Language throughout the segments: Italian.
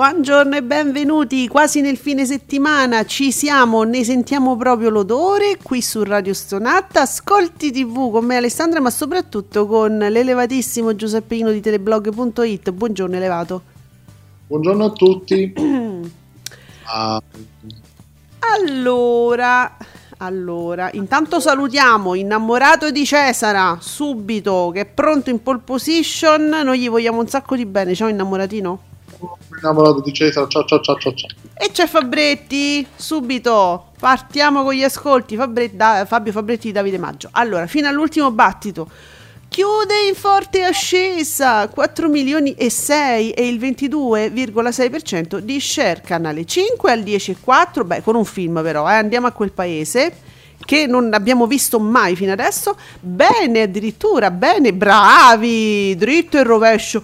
Buongiorno e benvenuti quasi nel fine settimana, ci siamo, ne sentiamo proprio l'odore qui su Radio Stonata, ascolti tv con me Alessandra ma soprattutto con l'elevatissimo Giuseppino di teleblog.it, buongiorno elevato. Buongiorno a tutti. ah. Allora, allora, intanto salutiamo innamorato di Cesara subito che è pronto in pole position, noi gli vogliamo un sacco di bene, ciao innamoratino innamorato di Cesare. Ciao, ciao, ciao, ciao, ciao. E c'è Fabretti, subito. Partiamo con gli ascolti. Fabretti, da, Fabio Fabretti di Davide Maggio. Allora, fino all'ultimo battito. Chiude in forte ascesa 4 milioni e 6 e il 22,6% di share canale 5 al 10,4 beh con un film però eh, andiamo a quel paese che non abbiamo visto mai fino adesso bene addirittura bene bravi dritto e rovescio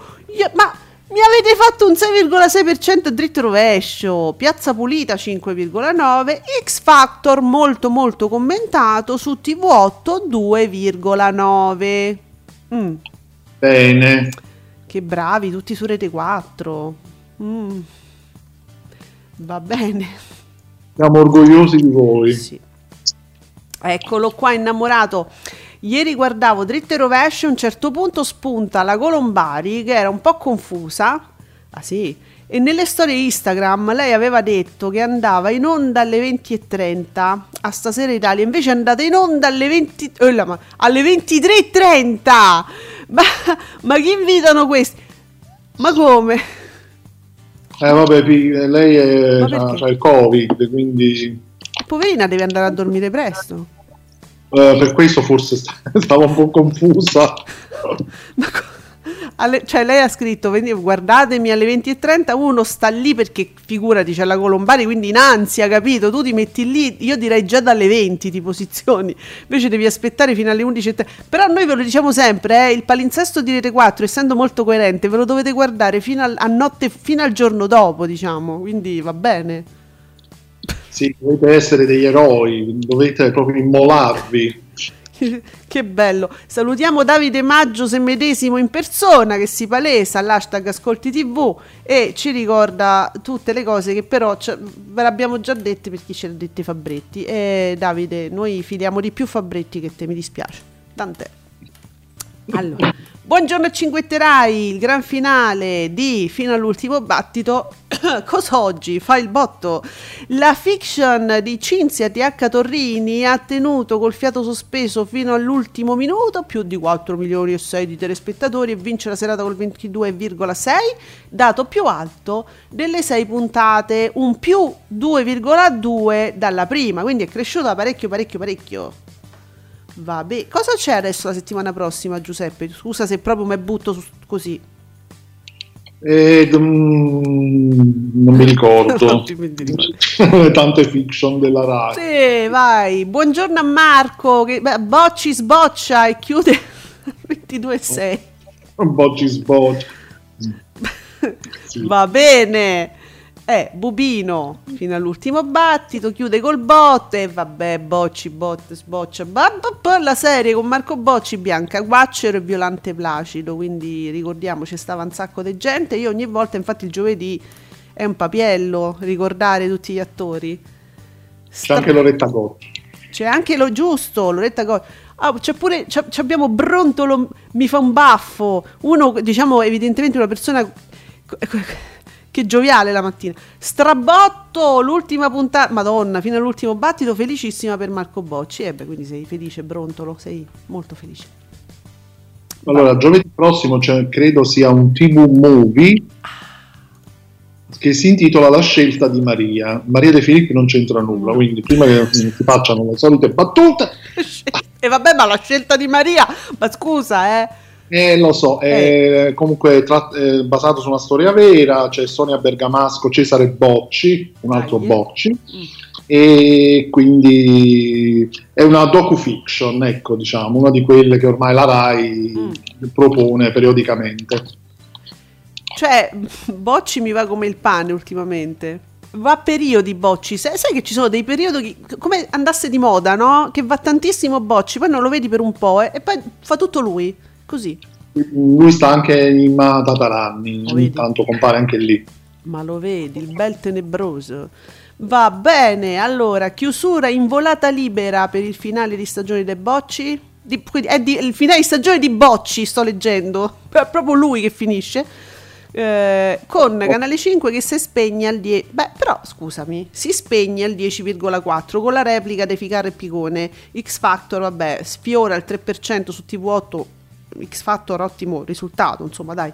ma mi avete fatto un 6,6% dritto rovescio, Piazza Pulita 5,9, X Factor molto molto commentato su TV8 2,9. Mm. Bene. Che bravi, tutti su Rete 4. Mm. Va bene. Siamo orgogliosi di voi. Sì. Eccolo qua innamorato Ieri guardavo dritto e rovescio, a un certo punto spunta la Colombari che era un po' confusa. Ah sì? E nelle storie Instagram lei aveva detto che andava in onda alle 20.30 a Stasera Italia, invece è andata in onda alle, 20, oh, alle 23.30. Ma, ma chi invitano questi? Ma come? Eh vabbè, lei ha il covid, quindi... Poverina deve andare a dormire presto. Uh, per questo forse stava un po' confusa. alle, cioè lei ha scritto guardatemi alle 20.30 uno sta lì perché figurati c'è la Colombari quindi in ansia capito? Tu ti metti lì io direi già dalle 20 ti posizioni invece devi aspettare fino alle 11.30 però noi ve lo diciamo sempre eh, il palinsesto di Rete 4 essendo molto coerente ve lo dovete guardare fino, al, a notte, fino al giorno dopo diciamo quindi va bene sì, dovete essere degli eroi, dovete proprio immolarvi. che bello. Salutiamo Davide Maggio se medesimo in persona che si palesa all'hashtag Ascolti TV e ci ricorda tutte le cose che però ve l'abbiamo già dette per chi ce l'ha dette Fabretti. E Davide, noi fidiamo di più Fabretti che te, mi dispiace. Tant'è. Allora, buongiorno a Cinquetterai, il gran finale di Fino all'ultimo battito. Cosa oggi? Fa il botto. La fiction di Cinzia TH Torrini ha tenuto col fiato sospeso fino all'ultimo minuto più di 4 milioni e 6 di telespettatori e vince la serata col 22,6, dato più alto delle 6 puntate, un più 2,2 dalla prima, quindi è cresciuta parecchio parecchio parecchio. Vabbè, cosa c'è adesso la settimana prossima, Giuseppe? Scusa se proprio mi butto su, così. Eh, non mi ricordo. Tante fiction della Rai. Sì, vai. Buongiorno a Marco che beh, Bocci sboccia e chiude 22,6. Bocci sboccia. sì. Va bene. Eh, Bubino fino all'ultimo battito, chiude col bot e vabbè, Bocci, bot, sboccia. Poi la serie con Marco Bocci, Bianca Guaccero e Violante Placido, quindi ricordiamoci, stava un sacco di gente. Io ogni volta, infatti il giovedì è un papiello ricordare tutti gli attori. C'è anche Loretta Gocci. C'è anche lo giusto, Loretta Gocci. Oh, c'è pure, c'è, abbiamo Brontolo, mi fa un baffo. Uno, diciamo, evidentemente una persona che gioviale la mattina. Strabotto, l'ultima puntata. Madonna, fino all'ultimo battito, felicissima per Marco Bocci. E eh beh, quindi sei felice, Brontolo, sei molto felice. Allora, Vai. giovedì prossimo cioè, credo sia un TV movie. che si intitola La scelta di Maria. Maria De Filippi non c'entra nulla, quindi prima che si facciano le solite battute. E vabbè, ma la scelta di Maria, ma scusa, eh. Eh, lo so, è comunque tra- è basato su una storia vera, c'è Sonia Bergamasco, Cesare Bocci, un altro Dai. Bocci, Mm. e quindi è una docu-fiction, ecco, diciamo, una di quelle che ormai la RAI Mm. propone periodicamente. Cioè, Bocci mi va come il pane ultimamente. Va a periodi Bocci. Sai, sai che ci sono dei periodi che- come andasse di moda, no? Che va tantissimo Bocci, poi non lo vedi per un po' eh, e poi fa tutto lui. Così. Lui sta anche in Ma Tataranni, Lo ogni tanto compare anche lì. Ma lo vedi, il bel tenebroso. Va bene, allora, chiusura in volata libera per il finale di stagione dei Bocci. Di- è di- il finale di stagione di Bocci, sto leggendo. È proprio lui che finisce. Eh, con Canale 5 che si spegne al 10. Beh, però scusami, si spegne al 10,4 con la replica dei Ficarra e Picone. X Factor, vabbè, sfiora il 3% su TV8. X Factor, ottimo risultato, insomma, dai.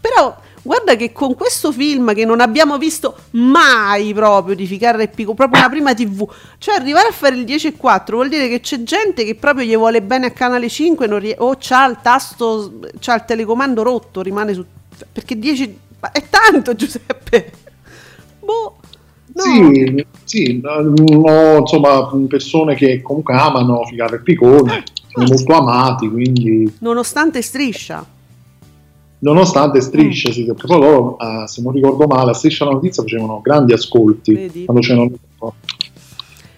Però guarda che con questo film che non abbiamo visto mai proprio di Ficarra e Pico, proprio la prima TV, cioè arrivare a fare il 10 e 4 vuol dire che c'è gente che proprio gli vuole bene a Canale 5 non rie- o c'ha il tasto, c'ha il telecomando rotto, rimane su... perché 10... ma è tanto Giuseppe! Boh! No. Sì, sì, no, insomma, persone che comunque amano Figaro e Picone, sono molto amati, quindi Nonostante striscia. nonostante Striscia, sì, perché poi loro, eh, se non ricordo male, a Striscia la Notizia facevano grandi ascolti Vedi? quando c'erano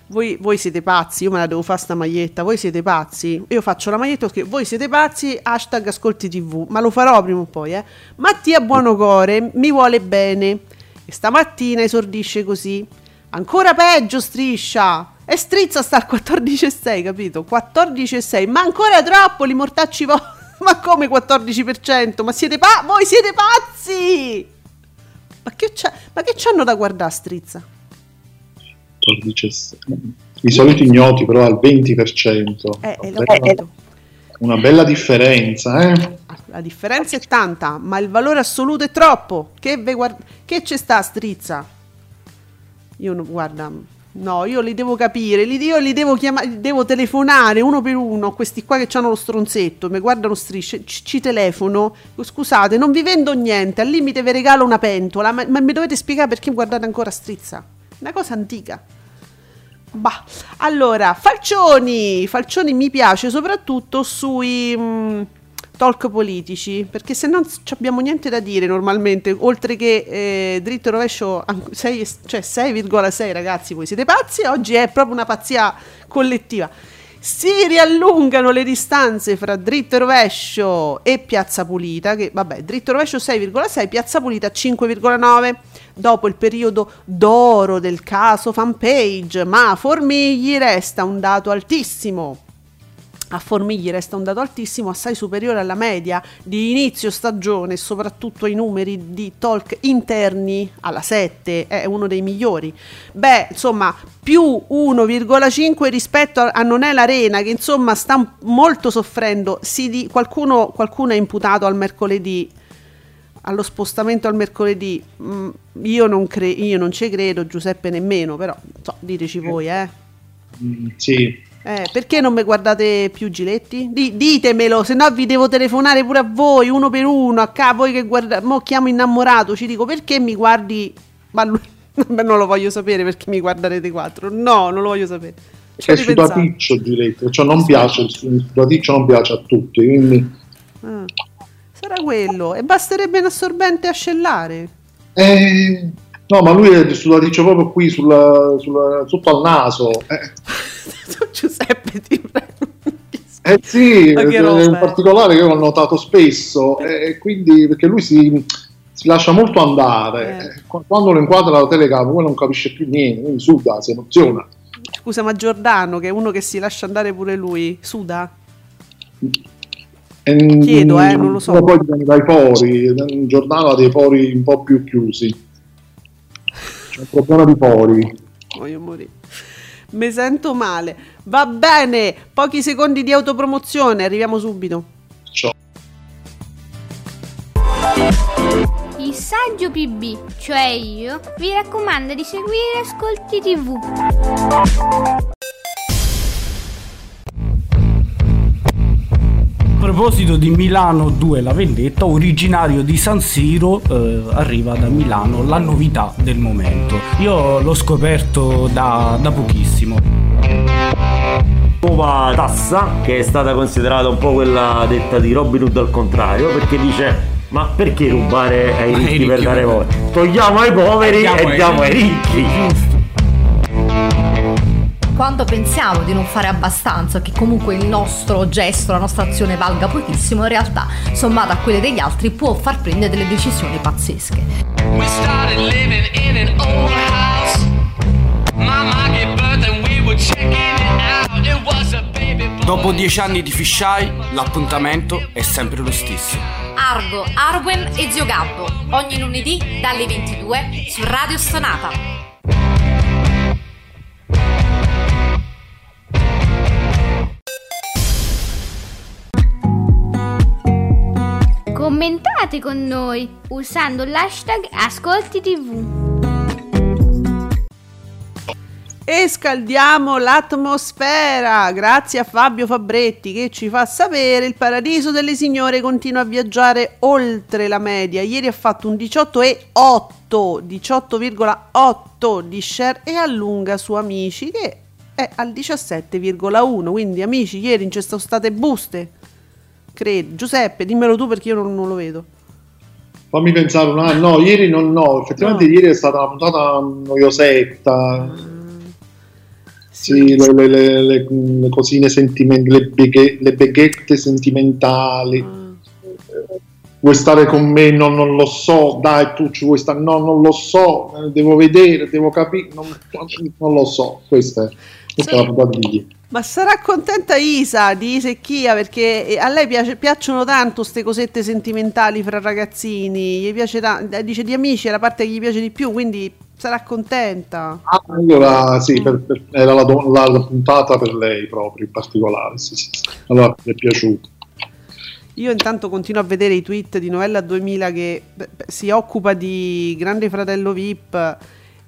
Voi, voi siete pazzi, io me la devo fare sta maglietta, voi siete pazzi. Io faccio la maglietta perché voi siete pazzi, hashtag ascolti tv, ma lo farò prima o poi, eh. Mattia Buonocore mi vuole bene e stamattina esordisce così. Ancora peggio striscia. E strizza sta al 14,6, capito? 14,6, ma ancora troppo li mortacci vo- Ma come 14%? Ma siete pa- voi siete pazzi! Ma che, c'ha- ma che c'hanno da guardare strizza? 14, i soliti ignoti però al 20%. Eh, eh. Una bella differenza, eh? La differenza è tanta, ma il valore assoluto è troppo. Che, guard- che c'è sta strizza? Io non, guarda, no, io li devo capire, li, io li devo chiamare, devo telefonare uno per uno, questi qua che hanno lo stronzetto, mi guardano strisce, ci, ci telefono, scusate, non vi vendo niente, al limite vi regalo una pentola, ma, ma mi dovete spiegare perché guardate ancora strizza? Una cosa antica. Bah, allora, Falcioni, Falcioni mi piace soprattutto sui mm, talk politici, perché se non abbiamo niente da dire normalmente, oltre che eh, dritto e rovescio, an- sei e- cioè 6,6 ragazzi, voi siete pazzi, oggi è proprio una pazzia collettiva. Si riallungano le distanze fra dritto e rovescio e piazza pulita, che vabbè, dritto e rovescio 6,6, piazza pulita 5,9 dopo il periodo d'oro del caso fanpage, ma a Formigli resta un dato altissimo. A Formigli resta un dato altissimo, assai superiore alla media di inizio stagione e soprattutto ai numeri di talk interni alla 7, è uno dei migliori. Beh, insomma, più 1,5 rispetto a, a Non è l'Arena, che insomma sta molto soffrendo. Si di- qualcuno, qualcuno è imputato al mercoledì allo spostamento al mercoledì. Mm, io, non cre- io non ci credo, Giuseppe nemmeno, però so, diteci voi, eh. Mm, sì, Eh, perché non mi guardate più Giletti? Di- ditemelo, se no vi devo telefonare pure a voi, uno per uno, a ca- voi che guardate, mo chiamo innamorato, ci dico perché mi guardi, ma lui, Beh, non lo voglio sapere perché mi guarderete quattro, no, non lo voglio sapere. Ci è sudaticcio Giletti, cioè non piace, il su- il sudaticcio non piace a tutti, quindi Ah, sarà quello, e basterebbe un assorbente ascellare. eh, no, ma lui è il sudaticcio proprio qui sulla, sulla- sotto al naso. Eh, Giuseppe, ti prego. eh sì, che è un eh. particolare che ho notato spesso, e quindi perché lui si, si lascia molto andare, Eh. Eh, qu- quando lo inquadra la telecamera poi non capisce più niente, quindi suda, si emoziona. Scusa, ma Giordano, che è uno che si lascia andare pure lui, suda? Chiedo, eh, non lo so. Poi dipende dai pori, il giornale ha dei pori un po' più chiusi. C'è un problema di pori. Voglio morire. Mi sento male. Va bene, pochi secondi di autopromozione, arriviamo subito. Ciao. Chissà Saggio PB, cioè io, vi raccomando di seguire Ascolti TV. Proposito di Milano 2 La Vendetta, originario di San Siro, eh, arriva da Milano la novità del momento. Io l'ho scoperto da, da pochissimo. Nuova tassa che è stata considerata un po' quella detta di Robin Hood al contrario, perché dice ma perché rubare ai Ai ricchi per ricchi dare voi? Togliamo ai poveri e diamo ai ricchi. Quando pensiamo di non fare abbastanza, che comunque il nostro gesto, la nostra azione valga pochissimo, in realtà, sommata a quelle degli altri, può far prendere delle decisioni pazzesche. We started living in an old house. Mama gave birth and we were checking it out. It was a baby boy. Dopo dieci anni di fisheye, l'appuntamento è sempre lo stesso. Argo, Arwen e Zio Gabbo, ogni lunedì dalle 22 su Radio Stonata. Commentate con noi usando l'hashtag Ascolti TV. E scaldiamo l'atmosfera grazie a Fabio Fabretti che ci fa sapere il paradiso delle signore continua a viaggiare oltre la media. Ieri ha fatto un 18,8 18,8 di share e allunga su Amici che è al 17,1. Quindi amici, ieri non ci sono state buste. Credo. Giuseppe, dimmelo tu perché io non, non lo vedo. Fammi pensare un attimo. No, ieri non no. Effettivamente No. ieri è stata una puntata noiosetta. Sì, le, le- le- le- le cosine sentimentali, le, beghe- le beghette sentimentali. Vuoi stare con me? No, non lo so. Dai, tu ci vuoi stare? No, non lo so. Devo vedere, devo capire. Non, non lo so. Questa è, ieri. Ma sarà contenta Isa di Secchia perché eh, a lei piace- piacciono tanto queste cosette sentimentali fra ragazzini. Gli piace ta- eh, dice di amici è la parte che gli piace di più, quindi sarà contenta. Ah, Allora, sì, per- per- era la, do- la- la puntata per lei proprio in particolare. Sì, sì, sì. Allora, mi è piaciuto. Io intanto continuo a vedere i tweet di Novella 2000 che beh, si occupa di Grande Fratello VIP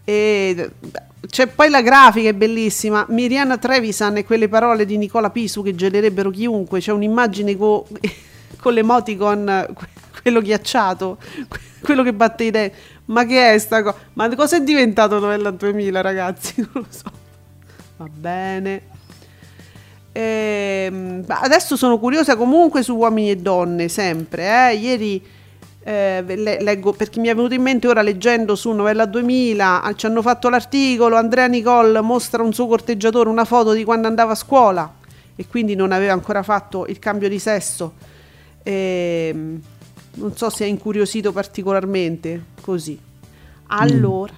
e c'è poi la grafica è bellissima. Miriana Trevisan e quelle parole di Nicola Pisu che gelerebbero chiunque. C'è un'immagine co- con l'emoticon que- quello ghiacciato, que- quello che batte i denti. Ma che è sta cosa? Ma cosa è diventato Novella 2000, ragazzi? Non lo so. Va bene. Ehm, ma adesso sono curiosa comunque su uomini e donne, sempre. eh. Ieri eh, le- leggo perché mi è venuto in mente ora leggendo su Novella 2000, ah, ci hanno fatto l'articolo, Andrea Nicole mostra un suo corteggiatore una foto di quando andava a scuola e quindi non aveva ancora fatto il cambio di sesso. Ehm, non so se è incuriosito particolarmente così. Allora,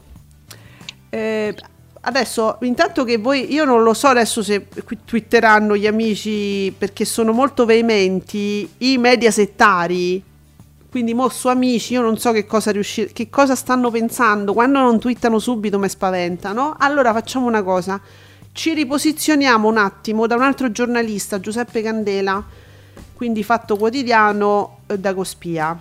eh, adesso intanto che voi, io non lo so adesso se twitteranno gli amici perché sono molto veementi i media settari. Quindi mo su amici io non so che cosa, riuscire, che cosa stanno pensando, quando non twittano subito mi spaventano. Allora facciamo una cosa, ci riposizioniamo un attimo da un altro giornalista, Giuseppe Candela, quindi fatto quotidiano eh, da Cospia.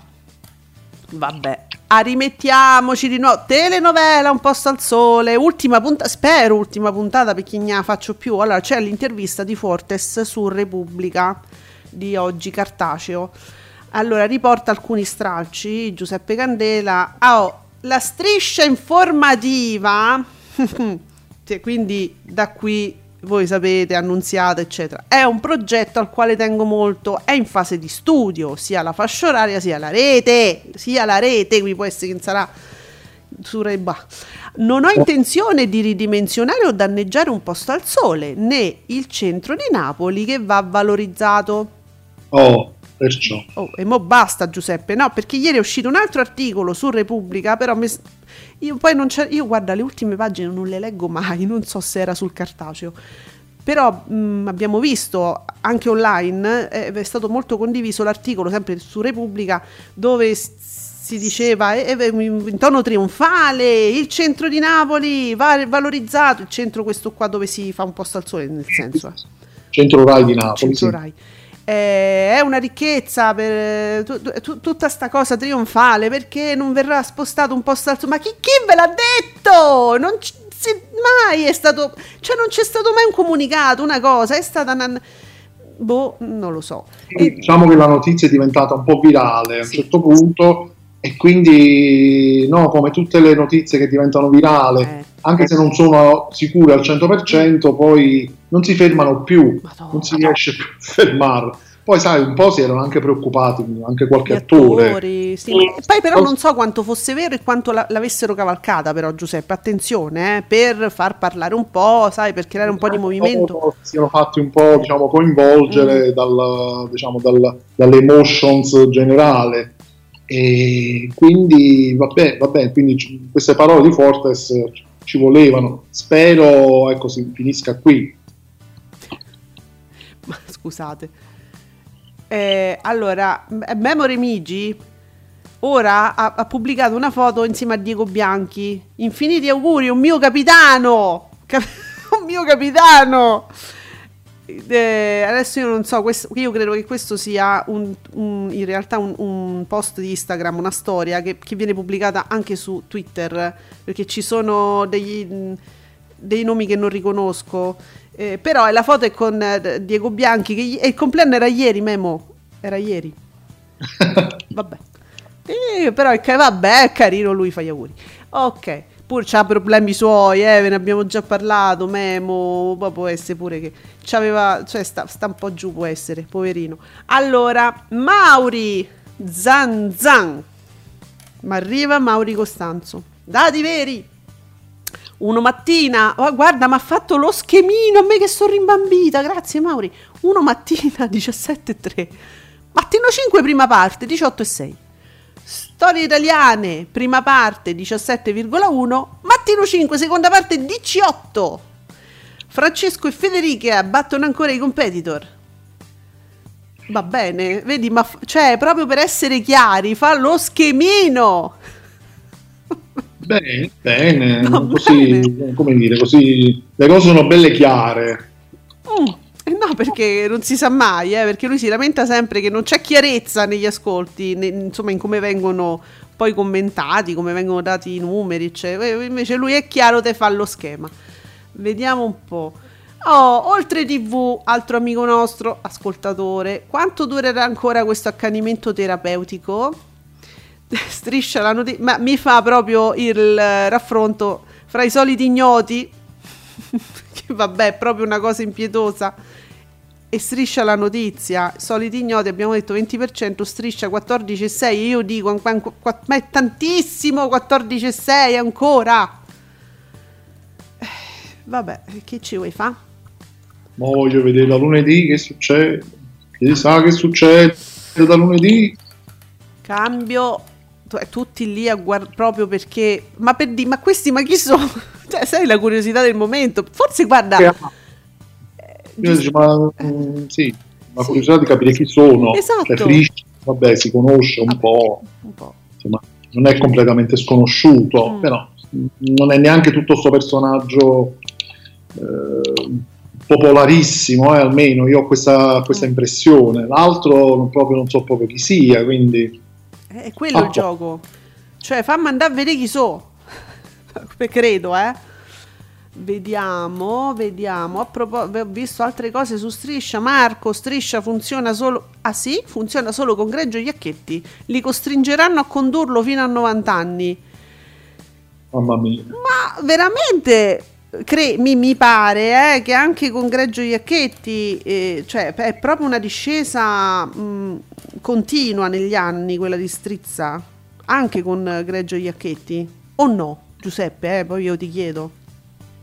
Vabbè, ah, rimettiamoci di nuovo. Telenovela, un posto al sole. Ultima puntata, spero ultima puntata perché ne la faccio più. Allora, c'è l'intervista di Fortes su Repubblica di oggi, cartaceo. Allora, riporta alcuni stralci. Giuseppe Candela. Ah, oh, la striscia informativa. Cioè, quindi da qui voi sapete, annunziata, eccetera. È un progetto al quale tengo molto, è in fase di studio, sia la fascia oraria sia la rete, sia la rete, quindi può essere che sarà su Rai Bah. Non ho intenzione di ridimensionare o danneggiare un posto al sole, né il centro di Napoli che va valorizzato. Oh, perciò. Oh, e mo basta Giuseppe, no, perché ieri è uscito un altro articolo su Repubblica, però mi io poi non c'è, io guarda le ultime pagine non le leggo mai, non so se era sul cartaceo. Però mh, abbiamo visto anche online, eh, è stato molto condiviso l'articolo sempre su Repubblica dove si diceva eh, eh, in tono trionfale il centro di Napoli va valorizzato, il centro questo qua dove si fa un posto al sole nel senso. eh. Centro Rai di Napoli. Centro sì. Rai. Eh, è una ricchezza per tu- tu- tutta sta cosa trionfale perché non verrà spostato un posto alto ma chi, chi ve l'ha detto? Non c- mai è stato cioè non c'è stato mai un comunicato una cosa è stata una boh non lo so. E- Diciamo che la notizia è diventata un po' virale a un certo punto e quindi, no, come tutte le notizie che diventano virale, Eh. Anche se non sono sicure al 100%, poi non si fermano più, Madonna. non si riesce più a fermarle. Poi sai, un po' si erano anche preoccupati, anche qualche attore. sì. Poi però non so quanto fosse vero e quanto la- l'avessero cavalcata però Giuseppe, attenzione, eh, per far parlare un po', sai, per creare un po' di movimento. Si siano fatti un po' diciamo, coinvolgere dal, diciamo, dal- dalle emotions generale. E quindi vabbè, vabbè, quindi queste parole di Fortes ci volevano. Spero ecco, si finisca qui. Scusate. Eh, allora, Memory Migi ora ha, ha pubblicato una foto insieme a Diego Bianchi. Infiniti auguri, un mio capitano! Cap- un mio capitano! Eh, adesso io non so, questo- io credo che questo sia un- un- in realtà un, un post di Instagram, una storia che, che viene pubblicata anche su Twitter, perché ci sono degli, dei nomi che non riconosco. Eh, però la foto è con eh, Diego Bianchi, che e il compleanno era ieri, Memo. Era ieri. Vabbè. Eh, però è, vabbè, è carino, lui fa gli auguri. Ok, pur c'ha problemi suoi, eh, ve ne abbiamo già parlato, Memo, poi può essere pure che c'aveva, cioè sta, sta un po' giù, può essere, poverino. Allora, Mauri Zan Zan. Ma arriva Mauri Costanzo. Dati veri. Uno mattina, oh, guarda, mi ha fatto lo schemino a me che sono rimbambita. Grazie, Mauri. Uno mattina 17,3. Mattino 5, prima parte 18,6. Storie italiane, prima parte 17,1. Mattino 5, seconda parte 18. Francesco e Federica battono ancora i competitor. Va bene, vedi, ma f- cioè, proprio per essere chiari, fa lo schemino. Bene, bene, Va così, bene. come dire, così le cose sono belle chiare. Mm, perché non si sa mai, eh, perché lui si lamenta sempre che non c'è chiarezza negli ascolti, ne- insomma in come vengono poi commentati, come vengono dati i numeri. Eh, Invece lui è chiaro, te fa lo schema. Vediamo un po'. Oh, oltre TV, altro amico nostro, ascoltatore, quanto durerà ancora questo accanimento terapeutico? Striscia la notizia, ma mi fa proprio il eh, raffronto fra i soliti ignoti che vabbè è proprio una cosa impietosa e striscia la notizia soliti ignoti abbiamo detto 20% striscia 14,6 io dico ma è tantissimo 14,6 ancora Eh, vabbè che ci vuoi fa? Ma voglio vedere da lunedì che succede. Chi sa che succede da lunedì? cambio eh, tutti lì a guardare proprio perché ma per di ma questi ma chi sono? cioè sai la curiosità del momento forse guarda Che- Io dico, ma mm, sì, la Sì. curiosità di capire chi sono. Esatto. Cioè, Frisci, vabbè, si conosce un Vabbè, po', un po'. insomma, non è completamente sconosciuto, Mm. però mm, non è neanche tutto questo personaggio eh, popolarissimo, eh, almeno io ho questa, questa Mm. impressione. L'altro non- proprio non so proprio chi sia, quindi Eh, È quello Ah, il gioco. Cioè, fammi andare a vedere chi so. Credo, eh. Vediamo, vediamo. A proposito, ho visto altre cose su Striscia. Marco, Striscia funziona solo. Ah sì? Funziona solo con Greggio e Iacchetti. Li costringeranno a condurlo fino a 90 anni. mamma mia. Ma veramente cre- mi, mi pare eh, che anche con Greggio Iacchetti, eh, cioè è proprio una discesa mh, continua negli anni quella di Strizza, anche con Greggio Iacchetti, o no? Giuseppe, eh, poi io ti chiedo.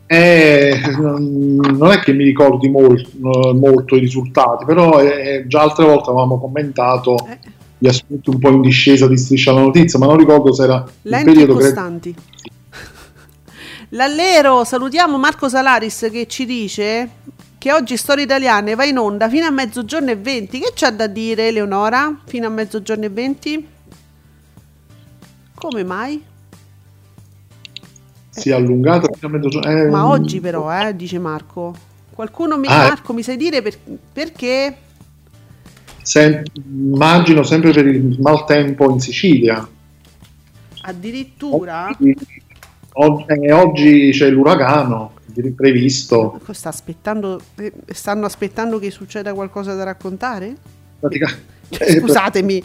Eh, non è che mi ricordi mol- molto i risultati, però eh, già altre volte avevamo commentato Eh, gli assunti un po' in discesa di striscia la notizia, ma non ricordo se era il lenti e periodo che costanti. L'allero, salutiamo Marco Salaris che ci dice che oggi Storie Italiane va in onda fino a mezzogiorno e 20. Che c'ha da dire Eleonora? Fino a mezzogiorno e 20? Come mai? Si è allungata fino a mezzogiorno. eh, Ma oggi però, eh, dice Marco. Qualcuno mi, Ah, eh. Marco, mi sai dire per- perché? Se- immagino sempre per il maltempo in Sicilia. Addirittura Oggi, eh, oggi c'è l'uragano previsto. sta aspettando, eh, stanno aspettando che succeda qualcosa da raccontare? Cioè, eh, scusatemi.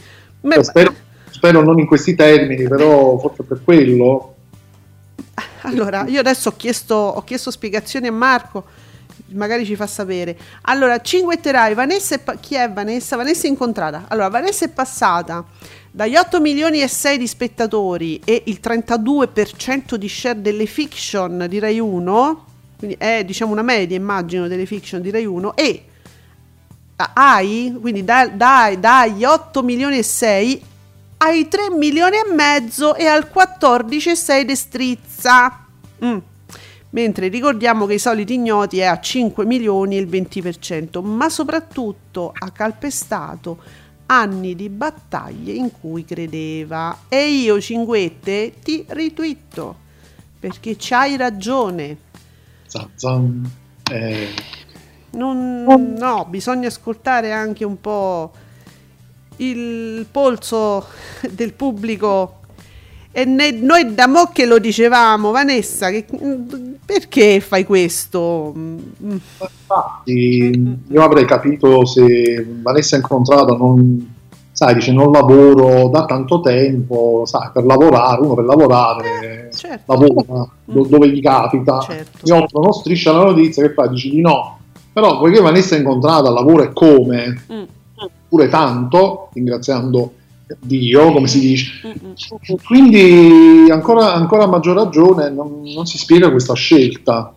spero, spero non in questi termini, però forse per quello. Allora, io adesso ho chiesto, ho chiesto spiegazioni a Marco, magari ci fa sapere. Allora, cinguetterai, Vanessa pa- chi è Vanessa? Vanessa è incontrata. Allora, Vanessa è passata dagli 8 milioni e 6 di spettatori e il 32% di share delle fiction di Rai 1, quindi è diciamo una media immagino delle fiction di Rai 1 e ai, quindi da- dai- dagli 8 milioni e 6 ai 3 milioni e mezzo e al 14,6 di strizza. Mm. Mentre ricordiamo che i soliti ignoti è a 5 milioni e il 20%, ma soprattutto ha calpestato anni di battaglie in cui credeva. E io, Cinguette, ti ritwitto, perché c'hai ragione. Zan, zan. Eh, Non- no, bisogna ascoltare anche un po' il polso del pubblico. E ne- noi da mo' che lo dicevamo, Vanessa, che- perché fai questo? Mm, infatti, io avrei capito se Vanessa incontrata non, sai, dice non lavoro da tanto tempo, sai, per lavorare, uno per lavorare certo. lavora do- dove gli capita. Certo. Mi offrono striscia la notizia che fa, dici di no. Però poiché Vanessa è incontrata lavora e come, Mm. Pure tanto, ringraziando Dio, come si dice. Quindi ancora, ancora a maggior ragione non, non si spiega questa scelta.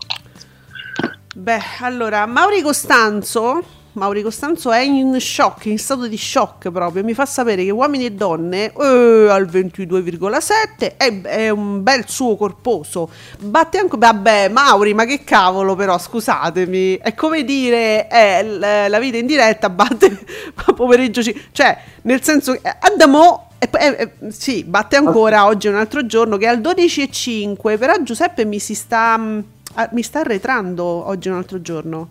Beh, allora, Mauri Costanzo, Mauri Costanzo è in shock, in stato di shock proprio, mi fa sapere che uomini e donne eh, al 22,7 è, è un bel suo corposo, batte anche, vabbè Mauri, ma che cavolo però, scusatemi, è come dire, eh, la vita in diretta batte, pomeriggio, ci- cioè, nel senso che eh, Adamo... eh, eh, eh, sì, batte ancora oggi un altro giorno che è al 12,5 però Giuseppe mi si sta mm, ah, mi sta arretrando oggi un altro giorno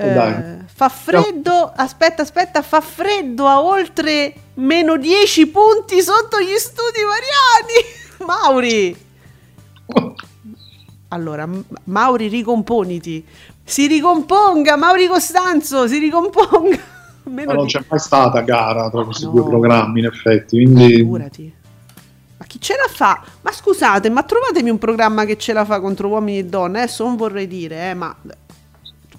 Eh, Eh, fa freddo aspetta aspetta fa freddo a oltre meno 10 punti sotto gli studi mariani Mauri allora Mauri ricomponiti si ricomponga Mauri Costanzo si ricomponga Meno Ma non di- c'è mai stata gara tra questi No. due programmi, in effetti. Quindi Figurati. Ma chi ce la fa? Ma scusate, ma trovatemi un programma che ce la fa contro uomini e donne? Adesso non vorrei dire, eh, ma,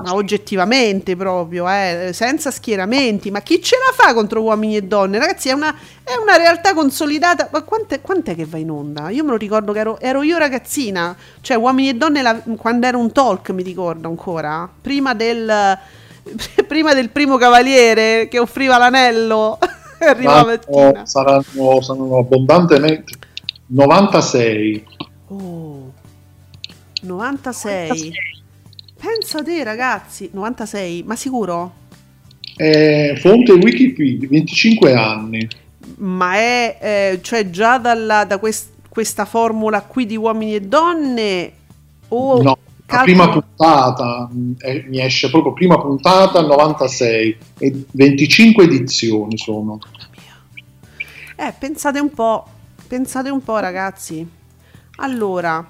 ma oggettivamente proprio, eh, senza schieramenti. Ma chi ce la fa contro uomini e donne? Ragazzi, è una, è una realtà consolidata. Ma quant'è, quant'è che va in onda? Io me lo ricordo che ero, ero io ragazzina, cioè uomini e donne la- quando era un talk, mi ricordo ancora, prima del, prima del primo cavaliere che offriva l'anello. Arrivava saranno, saranno, saranno abbondantemente 96. Oh, 96. Pensa te ragazzi, 96, ma sicuro? Eh, fonte Wikipedia, 25 anni. Ma è eh, cioè già dalla, da quest- questa formula qui di uomini e donne? O no, la calcolo- prima puntata eh, mi esce proprio prima puntata 96 e 25 edizioni sono. Eh, pensate un po', pensate un po' ragazzi. Allora,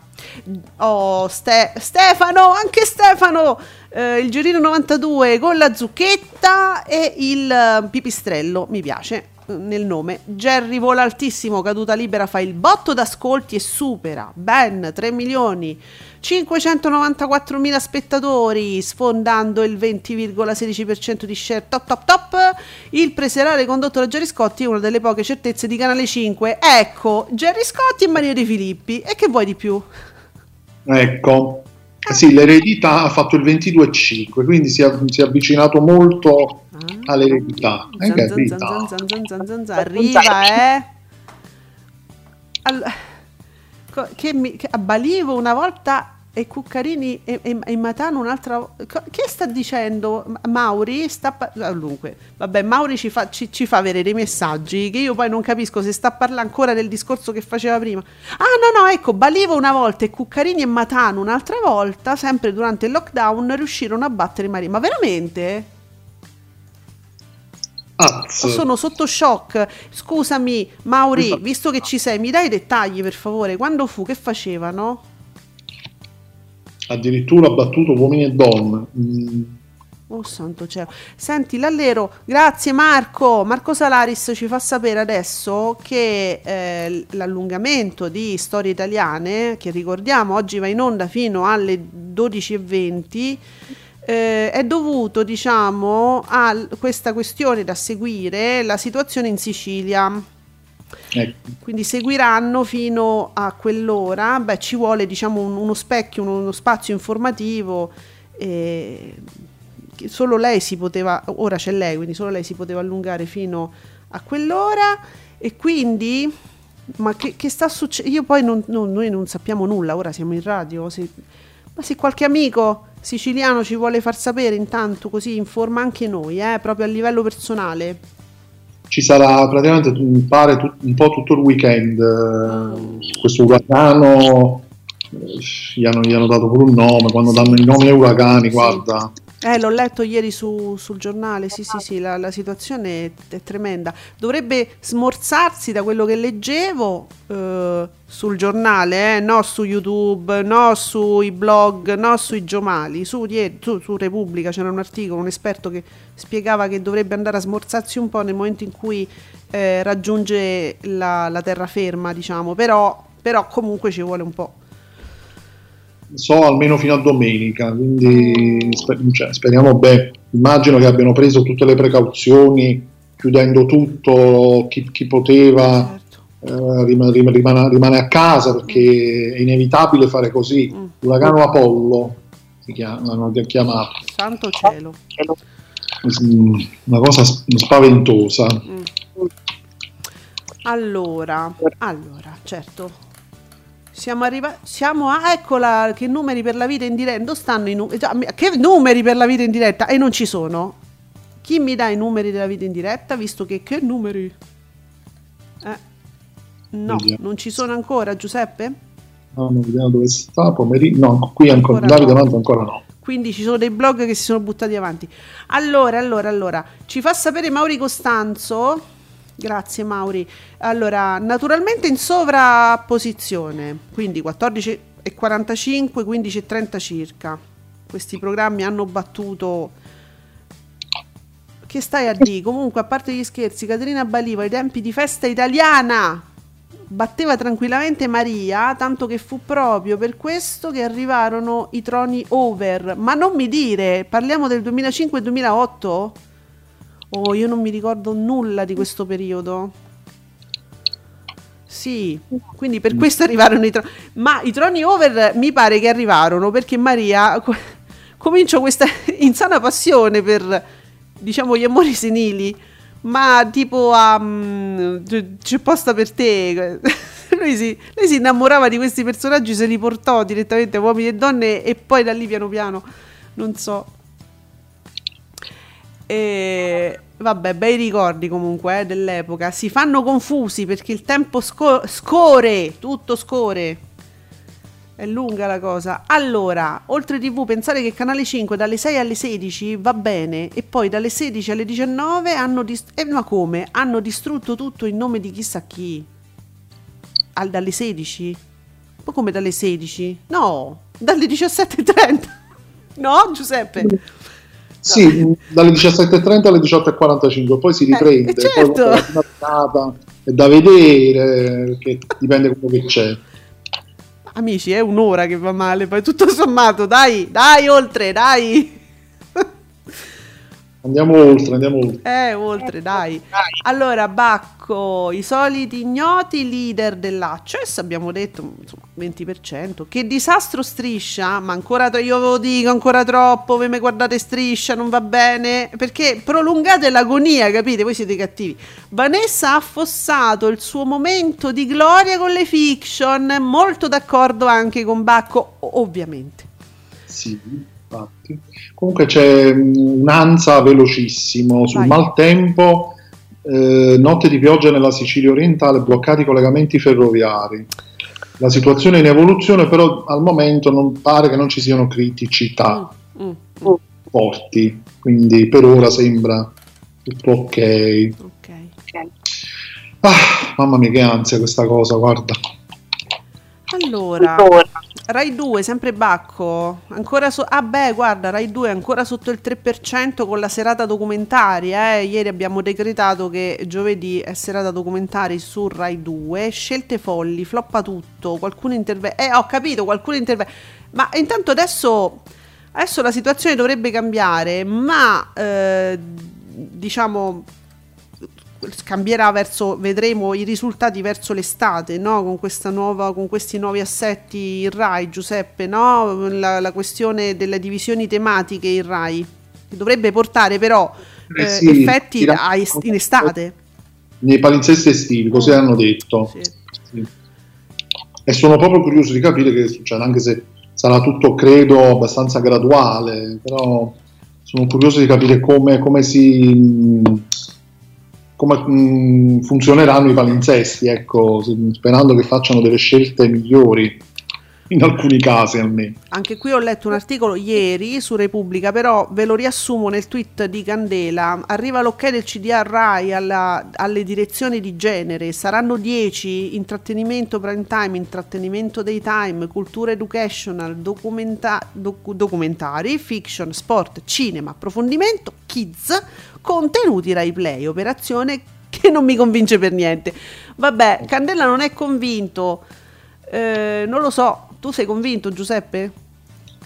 oh, Ste- Stefano, anche Stefano, eh, il Girino 92 con la zucchetta e il eh, pipistrello, mi piace nel nome. Jerry vola altissimo, caduta libera fa il botto d'ascolti e supera ben 3 milioni 594 mila spettatori, sfondando il 20,16% di share top top top. Il preserale condotto da Jerry Scotti è una delle poche certezze di Canale 5. Ecco, Jerry Scotti e Maria De Filippi. E che vuoi di più? Ecco. Eh sì, l'eredità ha fatto il 22,5, quindi si è, si è avvicinato molto all'eredità. Eh, Zan, che zan, zan, zan, zan, zan, zan, zan. Arriva, eh. All- che, mi, che abbalivo una volta e Cuccarini e, e, e Matano un'altra Che sta dicendo Ma- Mauri? Sta ah, dunque, vabbè, Mauri ci fa, ci, ci fa avere dei messaggi che io poi non capisco se sta parlando ancora del discorso che faceva prima. Ah, no, no, ecco, Balivo una volta e Cuccarini e Matano un'altra volta, sempre durante il lockdown, riuscirono a battere Maria. Ma veramente? Az. Sono sotto shock. Scusami, Mauri, Esatto. visto che ci sei, mi dai i dettagli per favore? Quando fu? Che facevano? Addirittura ha battuto uomini e donne. Mm, Oh santo cielo. Senti, Lallero, grazie Marco. Marco Salaris ci fa sapere adesso che eh, l'allungamento di Storie Italiane, che ricordiamo oggi va in onda fino alle 12.20, eh, è dovuto, diciamo, a questa questione da seguire, la situazione in Sicilia. Ecco. Quindi seguiranno fino a quell'ora. Beh, ci vuole diciamo un- uno specchio, uno, uno spazio informativo. eh, che solo lei si poteva, ora c'è lei, quindi solo lei si poteva allungare fino a quell'ora. E quindi, ma che, che sta succedendo? Io poi non, non- noi non sappiamo nulla, ora siamo in radio. se- ma se qualche amico siciliano ci vuole far sapere, intanto così informa anche noi, eh, proprio a livello personale. Ci sarà praticamente, mi pare, tut- un po' tutto il weekend. eh, questo uragano. eh, Gli hanno, gli hanno dato pure un nome. Quando danno i nomi ai uragani, guarda. Eh, l'ho letto ieri su- sul giornale, sì, sì, sì, la, la situazione è, è tremenda. Dovrebbe smorzarsi da quello che leggevo eh, sul giornale, eh, no su YouTube, no sui blog, no sui giornali, su, su- su Repubblica c'era un articolo, un esperto che spiegava che dovrebbe andare a smorzarsi un po' nel momento in cui eh, raggiunge la, la terraferma, diciamo, però, però comunque ci vuole un po'. So almeno fino a domenica, quindi cioè, speriamo bene. Immagino che abbiano preso tutte le precauzioni, chiudendo tutto, chi, chi poteva Certo. eh, rima- rimane, rimane a casa perché è inevitabile fare così. Mm. L'uragano Apollo si chiama, l'hanno chiamato, Santo cielo. Mm, una cosa spaventosa. Allora, allora, certo. Siamo arrivati. Siamo a. Eccola, che numeri per la vita in diretta. Stanno i numeri? Che numeri per la vita in diretta? E non ci sono. Chi mi dà i numeri della vita in diretta? Visto che. Che numeri? Eh. No, non ci sono ancora, Giuseppe? Ah, non vediamo dove sta, pomeriggio. No, qui ancora, Ancora Davide no. Ancora no. Quindi ci sono dei blog che si sono buttati avanti. Allora, allora, allora, ci fa sapere Mauri Costanzo. Grazie Mauri. Allora, naturalmente in sovrapposizione, quindi 14 e 45, 15 e 30 circa. Questi programmi hanno battuto che stai a dire? Comunque, a parte gli scherzi, Caterina Baliva ai tempi di festa italiana batteva tranquillamente Maria, tanto che fu proprio per questo che arrivarono i troni over. Ma non mi dire, parliamo del 2005-2008? Oh, io non mi ricordo nulla di questo periodo. Sì, quindi per questo arrivarono i troni. Ma i troni over mi pare che arrivarono perché Maria co- cominciò questa insana passione per, diciamo, gli amori senili. Ma tipo mm, c'è- posta per te. Lui si, lei si innamorava di questi personaggi, se li portò direttamente uomini e donne e poi da lì piano piano, non so. E vabbè, bei ricordi comunque eh, dell'epoca. Si fanno confusi perché il tempo sco- scorre, tutto scorre. È lunga la cosa. Allora, oltre TV, pensare che Canale 5 dalle 6 alle 16 va bene e poi dalle 16 alle 19 hanno dist- eh, ma come? Hanno distrutto tutto in nome di chissà chi. Al, dalle 16? Ma come dalle 16? No, dalle 17.30. No, Giuseppe? Sì, dalle 17.30 alle 18.45, poi si riprende, Eh, certo. poi la mattinata è da vedere, perché dipende quello che c'è. Amici, è un'ora che va male, poi tutto sommato, dai, dai, oltre, dai. Andiamo oltre, andiamo oltre. Eh, oltre, dai. Allora, Bacco, i soliti ignoti leader dell'Access, abbiamo detto, insomma, 20%. Che disastro striscia, ma ancora, io ve lo dico, ancora troppo, voi mi guardate striscia, non va bene, perché prolungate l'agonia, capite? Voi siete cattivi. Vanessa ha affossato il suo momento di gloria con le fiction, molto d'accordo anche con Bacco, ovviamente. Sì, infatti. Comunque c'è mm, un'ansa velocissimo sul Vai. maltempo, eh, notte di pioggia nella Sicilia orientale, bloccati i collegamenti ferroviari. La situazione è in evoluzione, però al momento non pare che non ci siano criticità Mm, mm. forti, quindi per ora sembra Tutto ok. Ok. Ah, mamma mia, che ansia questa cosa, guarda. Allora, Rai 2, sempre Bacco, ancora so- ah beh, guarda, Rai 2 è ancora sotto il 3% con la serata documentari, eh. Ieri abbiamo decretato che giovedì è serata documentari su Rai 2, scelte folli, floppa tutto, qualcuno interviene, eh ho capito, qualcuno interviene, ma intanto adesso, adesso la situazione dovrebbe cambiare, ma eh, diciamo cambierà verso vedremo i risultati verso l'estate no? con questa nuova con questi nuovi assetti in Rai Giuseppe no? la, la questione delle divisioni tematiche in Rai che dovrebbe portare però Eh eh, sì, effetti a in estate Nei palinsesti estivi, così Mm. hanno detto. Sì. Sì. E sono proprio curioso di capire che succede, anche se sarà tutto, credo, abbastanza graduale, però sono curioso di capire come, come si come mh, funzioneranno i palinsesti, ecco, sperando che facciano delle scelte migliori in alcuni casi almeno. Anche qui ho letto un articolo ieri su Repubblica, però ve lo riassumo nel tweet di Candela. Arriva l'ok del CDA Rai alla- alle direzioni di genere, saranno 10 intrattenimento prime time, intrattenimento daytime, cultura educational, documenta- docu- documentari, fiction, sport, cinema, approfondimento, kids, contenuti Rai Play, operazione che non mi convince per niente. Vabbè, Candela non è convinto. Eh, non lo so, tu sei convinto Giuseppe?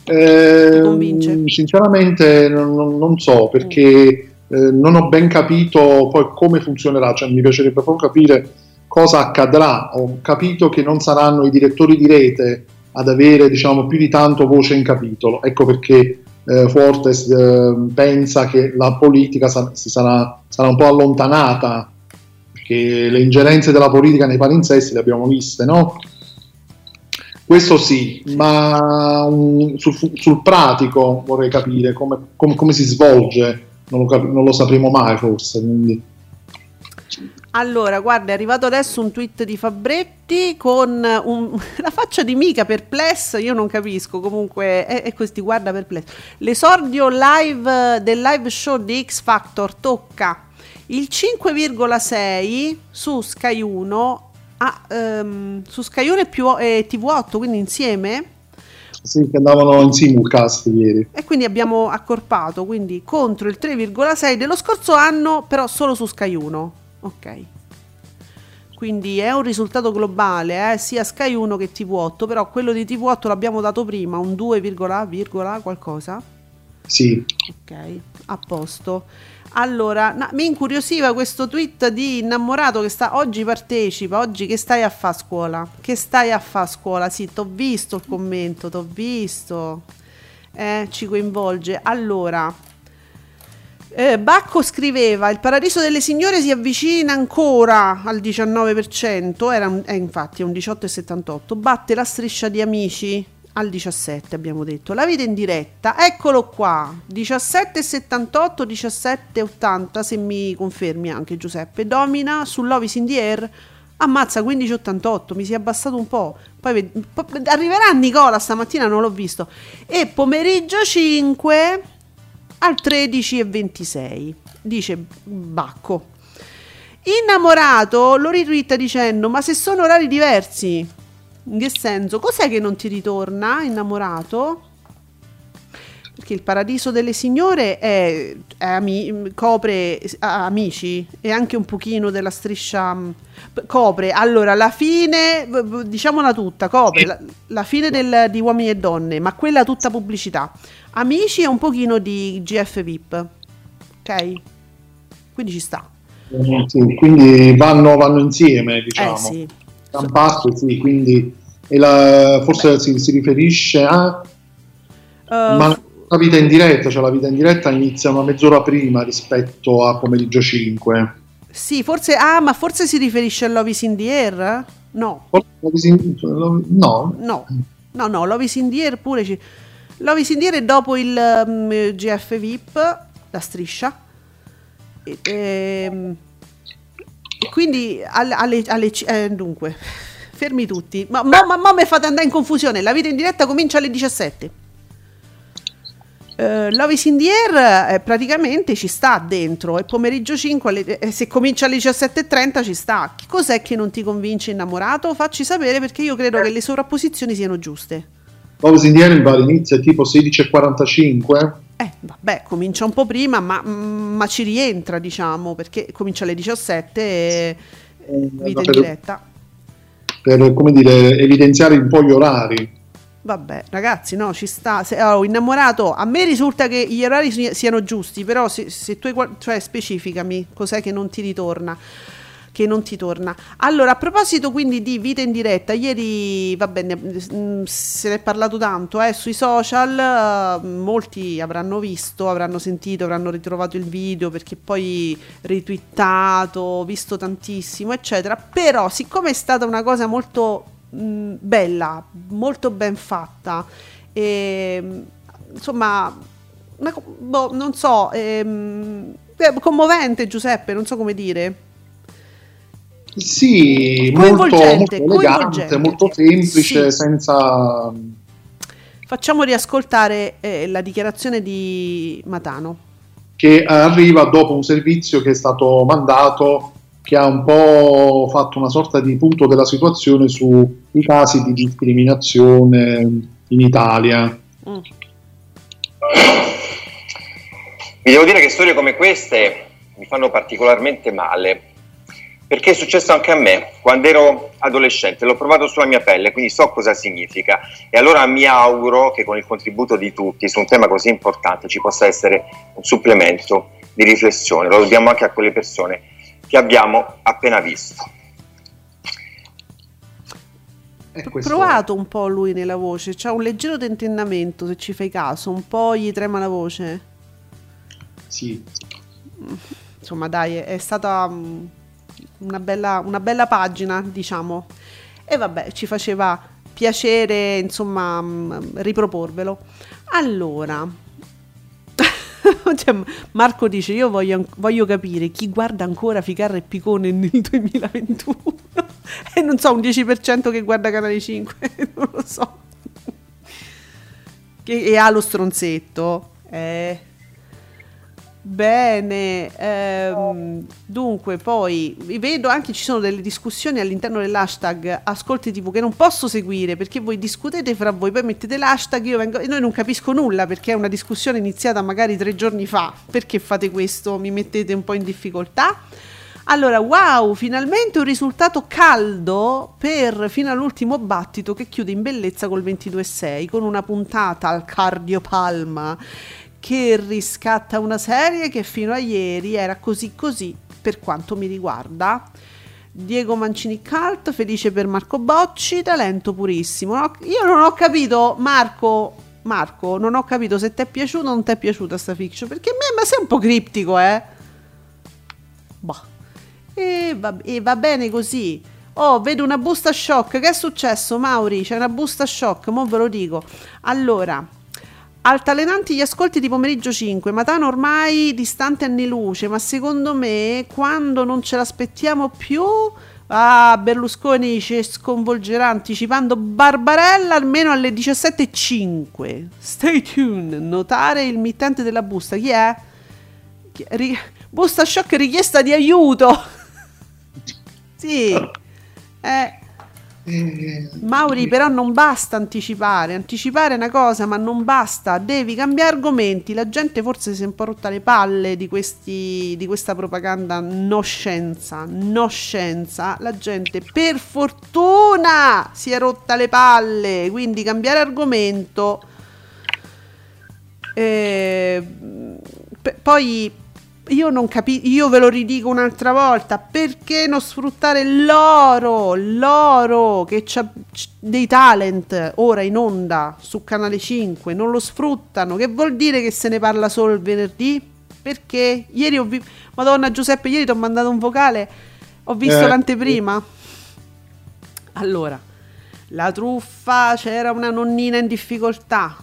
Eh, convince? Sinceramente non, non- so perché eh, non ho ben capito poi come funzionerà, cioè mi piacerebbe proprio capire cosa accadrà. Ho capito che non saranno i direttori di rete ad avere diciamo più di tanto voce in capitolo. Ecco perché eh, Fortes eh, pensa che la politica sa- si sarà, sarà un po' allontanata perché le ingerenze della politica nei palinsesti le abbiamo viste, no? Questo sì, ma sul, sul pratico vorrei capire come, come- come si svolge, non lo, cap- non lo sapremo mai forse. Quindi. Allora, guarda, è arrivato adesso un tweet di Fabretti con un- la faccia di Mica perplessa, io non capisco, comunque è, è questi, guarda perplesso. L'esordio live del live show di X Factor tocca il 5,6 su Sky 1, ah, ehm, su Sky 1 e, più, e TV8, quindi insieme. Sì, che andavano in simulcast ieri. E quindi abbiamo accorpato, quindi contro il 3,6 dello scorso anno, però solo su Sky 1. Ok. Quindi è un risultato globale, eh, sia Sky 1 che TV8, però quello di TV8 l'abbiamo dato prima, un 2, virgola, virgola, qualcosa. Sì, Ok, a posto. Allora, na- mi incuriosiva questo tweet di innamorato che sta oggi partecipa, oggi che stai a fa a scuola? Che stai a fa a scuola? Sì, t'ho visto il commento, t'ho visto. Eh, ci coinvolge. Allora, eh, Bacco scriveva: Il paradiso delle signore si avvicina ancora al 19%, era un- è infatti è un 18,78. Batte la striscia di amici al 17, abbiamo detto. La vita in diretta, eccolo qua: 17,78, 17,80. Se mi confermi anche Giuseppe, domina sull'Ovis in the Air. Ammazza 15,88, mi si è abbassato un po'. Poi arriverà Nicola stamattina, non l'ho visto. E pomeriggio 5 al 13,26 dice Bacco. Innamorato lo ritwitta dicendo: Ma se sono orari diversi, in che senso? Cos'è che non ti ritorna innamorato? Perché il paradiso delle signore è, è ami- copre a- amici e anche un pochino della striscia p- copre. Allora, la fine, diciamola tutta, copre la, la fine del- di uomini e donne, ma quella tutta pubblicità. Amici e un pochino di GF VIP. Ok? Quindi ci sta. eh, sì, quindi vanno, vanno insieme, diciamo. Eh sì. Parte, sì, quindi e la- forse si, si riferisce a Uh, ma la vita in diretta, cioè la vita in diretta inizia una mezz'ora prima rispetto a pomeriggio 5. Sì, forse. Ah, ma forse si riferisce a Love is in the Air? No, No, no, no, no. Love is in the Air pure. Ci... Love is in the Air è dopo il um, GF VIP, la striscia. E, ehm, e quindi alle, alle, alle eh, dunque, fermi tutti. Ma, ma, ma, ma mi fate andare in confusione. La vita in diretta comincia alle 17. Eh, Love is in the air eh, praticamente ci sta dentro e pomeriggio 5 alle- eh, se comincia alle 17.30 ci sta cos'è che non ti convince innamorato? facci sapere perché io credo che le sovrapposizioni siano giuste Love is in the Air inizia tipo 16.45. eh vabbè comincia un po' prima ma, mm, ma ci rientra diciamo perché comincia alle 17 e vita in per- diretta per come dire, evidenziare un po' gli orari. Vabbè, ragazzi, no, ci sta. Se, oh, innamorato, a me risulta che gli orari si- siano giusti, però se, se tu cioè specificami cos'è che non ti ritorna. Che non ti torna. Allora, a proposito quindi di vita in diretta, ieri va bene, mm, se ne è parlato tanto eh, sui social, eh, molti avranno visto, avranno sentito, avranno ritrovato il video perché poi ritwittato, visto tantissimo, eccetera. Però, siccome è stata una cosa molto mh, bella, molto ben fatta. E, mh, insomma, una boh, non so, ehm, è commovente Giuseppe, non so come dire. Sì, molto, molto elegante, molto semplice, Sì. senza... Facciamo riascoltare eh, la dichiarazione di Matano. che arriva dopo un servizio che è stato mandato che ha un po' fatto una sorta di punto della situazione sui casi di discriminazione in Italia. Mm. Vi devo dire che storie come queste mi fanno particolarmente male, perché è successo anche a me quando ero adolescente, l'ho provato sulla mia pelle, quindi so cosa significa e allora mi auguro che con il contributo di tutti su un tema così importante ci possa essere un supplemento di riflessione, lo dobbiamo anche a quelle persone che abbiamo appena visto. E questo- Provato un po' lui nella voce, c'ha un leggero tentennamento se ci fai caso, un po' gli trema la voce. Sì. Insomma, dai, è stata mm, una bella, una bella pagina, diciamo. E vabbè, ci faceva piacere, insomma, mm, riproporvelo. Allora, cioè, Marco dice: Io voglio, voglio capire chi guarda ancora Ficarra e Picone nel 2021. e non so, un 10% che guarda Canale 5, non lo so. Che, e ha lo stronzetto. Eh. Bene, ehm, dunque poi vi vedo anche ci sono delle discussioni all'interno dell'hashtag Ascolti TV che non posso seguire perché voi discutete fra voi, poi mettete l'hashtag, io vengo e noi non capisco nulla perché è una discussione iniziata magari tre giorni fa. Perché fate questo? Mi mettete un po' in difficoltà? Allora, wow, finalmente un risultato caldo per fino all'ultimo battito che chiude in bellezza col 22-6 con una puntata al cardiopalma che riscatta una serie che fino a ieri era così così per quanto mi riguarda. Diego Mancini Cult, felice per Marco Bocci, talento purissimo. No, io non ho capito, Marco, Marco, non ho capito se ti è piaciuta o non ti è piaciuta sta fiction, perché a me ma sei un po' criptico, eh? Boh. E va, e va bene così. Oh, vedo una busta shock. Che è successo, Mauri? C'è una busta shock, mo ve lo dico. Allora, altalenanti gli ascolti di pomeriggio 5. Matano ormai distante anni luce, ma secondo me quando non ce l'aspettiamo più. Ah, Berlusconi ci sconvolgerà anticipando Barbarella almeno alle 17.05. Stay tuned. Notare il mittente della busta. Chi è? Ri- busta shock richiesta di aiuto. sì. Eh. Mauri, però non basta anticipare. Anticipare è una cosa, ma non basta. Devi cambiare argomenti. La gente forse si è un po' rotta le palle di, questi, di questa propaganda no scienza. No scienza. La gente, per fortuna, si è rotta le palle. Quindi cambiare argomento. Eh, p- poi io non capisco, io ve lo ridico un'altra volta, perché non sfruttare l'oro, l'oro che c'ha dei talent ora in onda su Canale 5, non lo sfruttano, che vuol dire che se ne parla solo il venerdì? Perché ieri ho visto, Madonna Giuseppe, ieri ti ho mandato un vocale, ho visto Eh, l'anteprima. Allora, la truffa, c'era una nonnina in difficoltà.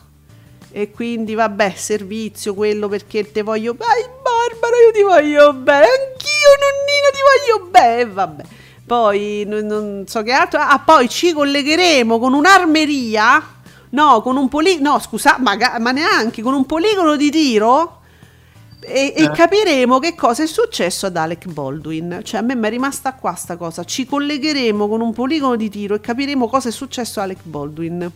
E quindi vabbè, servizio quello perché te voglio Vai Barbara, io ti voglio bene. Anch'io nonnina ti voglio bene. E vabbè. Poi non, non so che altro. Ah, poi ci collegheremo con un'armeria No, con un poligono, no, scusa, ma, ma neanche con un poligono di tiro e, e Eh. capiremo che cosa è successo ad Alec Baldwin. Cioè, a me mi è rimasta qua sta cosa. Ci collegheremo con un poligono di tiro e capiremo cosa è successo a Alec Baldwin.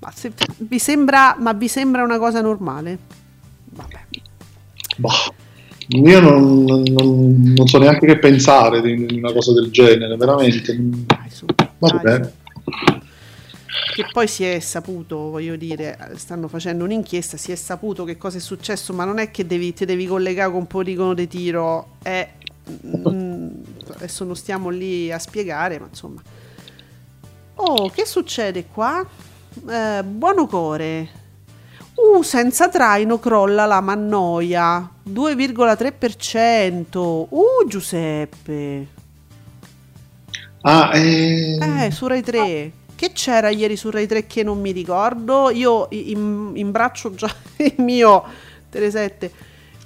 Ma se- vi sembra, ma vi sembra una cosa normale? Vabbè. Boh, io non, non- non so neanche che pensare di di una cosa del genere, veramente. Dai, su, Vabbè. dai, su. Che poi si è saputo, voglio dire, stanno facendo un'inchiesta, si è saputo che cosa è successo, ma non è che devi, ti devi collegare con un poligono di tiro, è, mm, adesso non stiamo lì a spiegare, ma insomma. Oh, che succede qua? Eh, buono core. Uh, senza traino crolla la mannoia. 2,3%. Uh, Giuseppe. Ah, eh, Eh, su Rai 3. Che c'era ieri su Rai 3 che non mi ricordo? Io in, braccio già il mio Telesette.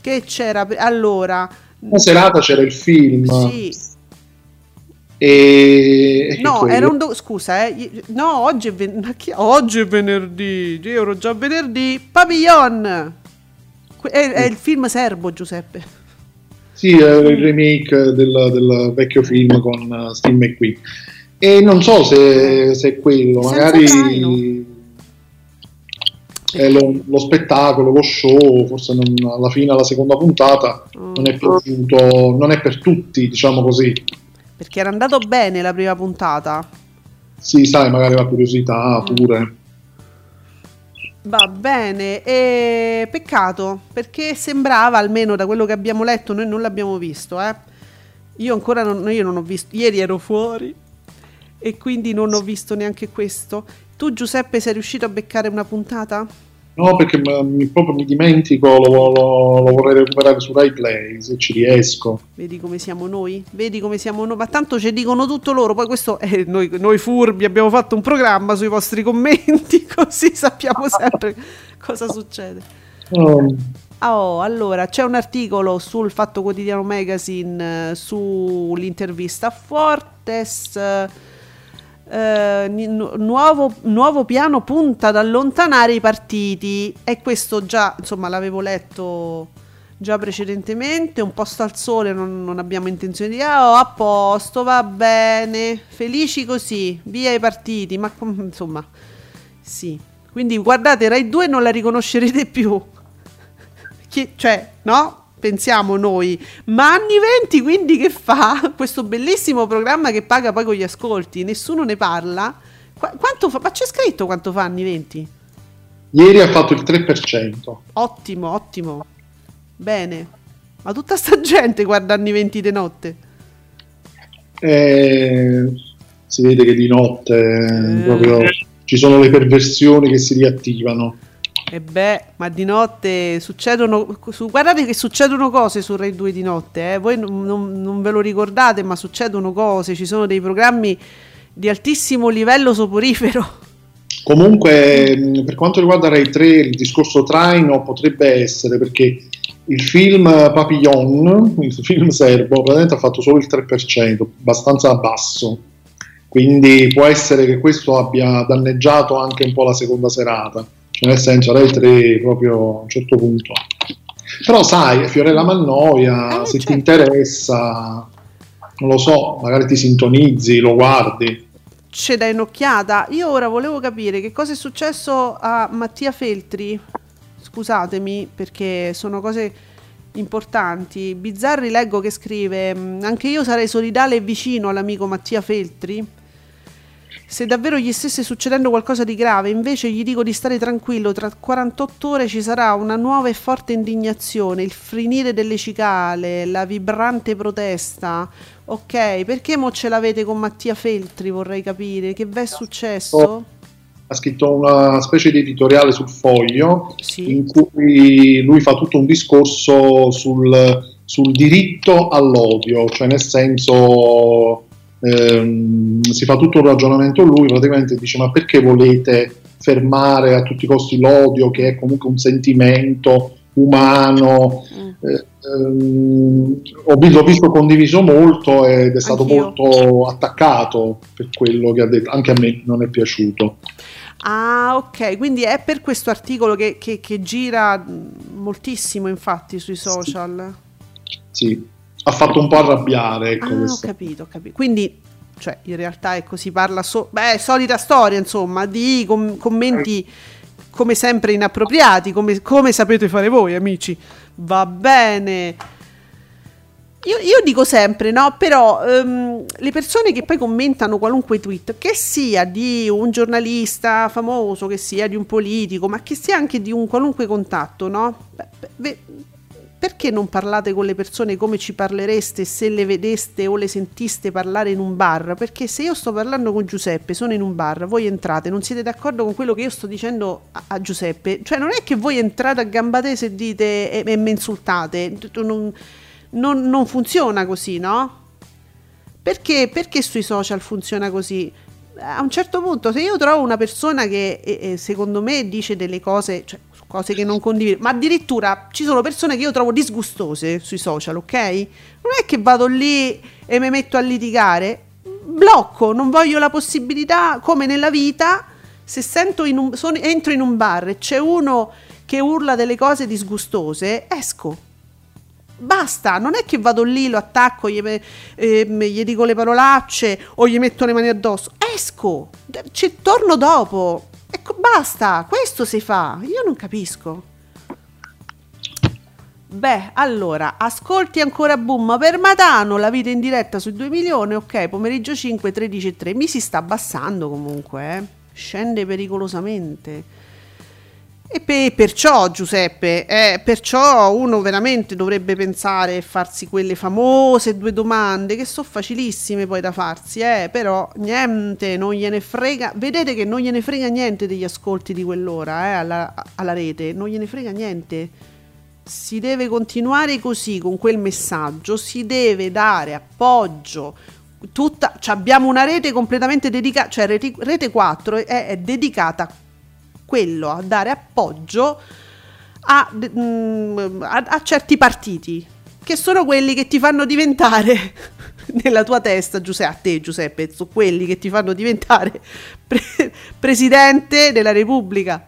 Che c'era? Allora, una serata c'era il film sì. E... e No, quello? era un do- scusa, eh. No, oggi è, ven- oggi è venerdì. Io ero già venerdì. Papillon. Que- È, è il film serbo, Giuseppe. Sì, è il remake del, del vecchio film con uh, Steve McQueen. E non so se, se è quello, Senza magari lo, lo spettacolo, lo show, forse non- alla fine, alla seconda puntata, Mm. non è piaciuto, non è per tutti, diciamo così. Perché era andato bene la prima puntata. Sì, sai, magari la curiosità Mm. pure. Va bene, e peccato perché sembrava, almeno da quello che abbiamo letto, noi non l'abbiamo visto. Eh. Io ancora non, io non ho visto, ieri ero fuori e quindi non ho visto neanche questo. Tu, Giuseppe, sei riuscito a beccare una puntata? No, perché mi- proprio mi dimentico, lo, lo- lo vorrei recuperare su Rai Play, se ci riesco. Vedi come siamo noi? Vedi come siamo noi? Ma tanto ci dicono tutto loro. Poi questo è noi, noi furbi abbiamo fatto un programma sui vostri commenti, così sappiamo sempre cosa succede. Um, Oh, allora c'è un articolo sul Fatto Quotidiano Magazine eh, sull'intervista a Fortes. eh, eh, nuovo, nuovo piano punta ad allontanare i partiti. E questo già, insomma, l'avevo letto già precedentemente. Un posto al sole, non, non abbiamo intenzione di. Ah, oh, a posto, va bene. Felici così, via i partiti. Ma insomma, sì. Quindi guardate, Rai 2 non la riconoscerete più. Chi- cioè, no? Pensiamo noi, ma anni 20 quindi che fa? Questo bellissimo programma che paga poi con gli ascolti, nessuno ne parla. Qua- quanto fa? Ma c'è scritto quanto fa anni 20? ieri ha fatto il 3%. Ottimo, ottimo. Bene. Ma tutta sta gente guarda anni 20 di notte. Eh, si vede che di notte eh, Eh. proprio ci sono le perversioni che si riattivano. E beh, ma di notte succedono. su- guardate che succedono cose su Rai 2 di notte. eh. Voi non, non- non ve lo ricordate, ma succedono cose. Ci sono dei programmi di altissimo livello soporifero. Comunque, per quanto riguarda Rai 3, il discorso traino potrebbe essere perché il film Papillon, il film serbo, praticamente ha fatto solo il 3%, abbastanza basso. Quindi può essere che questo abbia danneggiato anche un po' la seconda serata, cioè nel senso Rai 3 proprio a un certo punto. Però sai, Fiorella Mannoia, Eh, se ti certo. interessa, non lo so, magari ti sintonizzi, lo guardi. C'è dai un'occhiata. Io ora volevo capire che cosa è successo a Mattia Feltri. Scusatemi perché sono cose importanti. Bizzarri leggo che scrive: "Mm, Anche io sarei solidale e vicino all'amico Mattia Feltri. Se davvero gli stesse succedendo qualcosa di grave, invece gli dico di stare tranquillo, tra 48 ore ci sarà una nuova e forte indignazione, il frinire delle cicale, la vibrante protesta. Ok, perché mo ce l'avete con Mattia Feltri, vorrei capire, che v'è successo? ha scritto una specie di editoriale sul foglio Sì. in cui lui fa tutto un discorso sul, sul diritto all'odio, cioè nel senso ehm, si fa tutto un ragionamento lui, praticamente dice ma perché volete fermare a tutti i costi l'odio che è comunque un sentimento umano? Mm. Eh, ehm, ho vi- l'ho visto condiviso molto ed è stato Anch'io. molto attaccato per quello che ha detto, anche a me non è piaciuto. Ah, ok, quindi è per questo articolo che, che- che gira moltissimo, infatti, sui social. Sì, ha fatto un po' arrabbiare. Ecco, Ah, ho capito, ho capito. Quindi, cioè, in realtà ecco, si parla so- beh, solita storia, insomma, di com- commenti come sempre inappropriati, come, come sapete fare voi, amici. Va bene. Io, io dico sempre, no? Però ehm, le persone che poi commentano qualunque tweet, che sia di un giornalista famoso, che sia di un politico, ma che sia anche di un qualunque contatto, no? Beh, beh, perché non parlate con le persone come ci parlereste se le vedeste o le sentiste parlare in un bar? Perché se io sto parlando con Giuseppe, sono in un bar, voi entrate, non siete d'accordo con quello che io sto dicendo a, a Giuseppe, cioè non è che voi entrate a gamba tesa e dite e, e mi insultate, non, non- non funziona così, no? Perché, perché sui social funziona così? A un certo punto, se io trovo una persona che secondo me dice delle cose, cioè cose che non condivido, ma addirittura ci sono persone che io trovo disgustose sui social, ok? Non è che vado lì e mi metto a litigare, blocco, non voglio la possibilità, come nella vita, se sento in un, sono- entro in un bar e c'è uno che urla delle cose disgustose, esco. Basta, non è che vado lì, lo attacco, gli, ehm, gli dico le parolacce o gli metto le mani addosso. Esco, ci torno dopo. Ecco, basta, questo si fa. Io non capisco. Beh, allora, ascolti ancora boom per Matano, la vita in diretta sui 2 milioni, ok, pomeriggio 5, 13 e 3. Mi si sta abbassando comunque, eh. Scende pericolosamente. E pe- perciò, Giuseppe, eh, perciò uno veramente dovrebbe pensare e farsi quelle famose due domande che sono facilissime poi da farsi, eh, però niente, non gliene frega. Vedete che non gliene frega niente degli ascolti di quell'ora eh, alla, alla rete, non gliene frega niente. Si deve continuare così con quel messaggio, si deve dare appoggio. Tutta, cioè abbiamo una rete completamente dedicata, cioè rete, rete 4 è, è dedicata quello, a dare appoggio a, mm, a- a certi partiti, che sono quelli che ti fanno diventare nella tua testa, Giuseppe, a te Giuseppe, sono quelli che ti fanno diventare pre- presidente della Repubblica.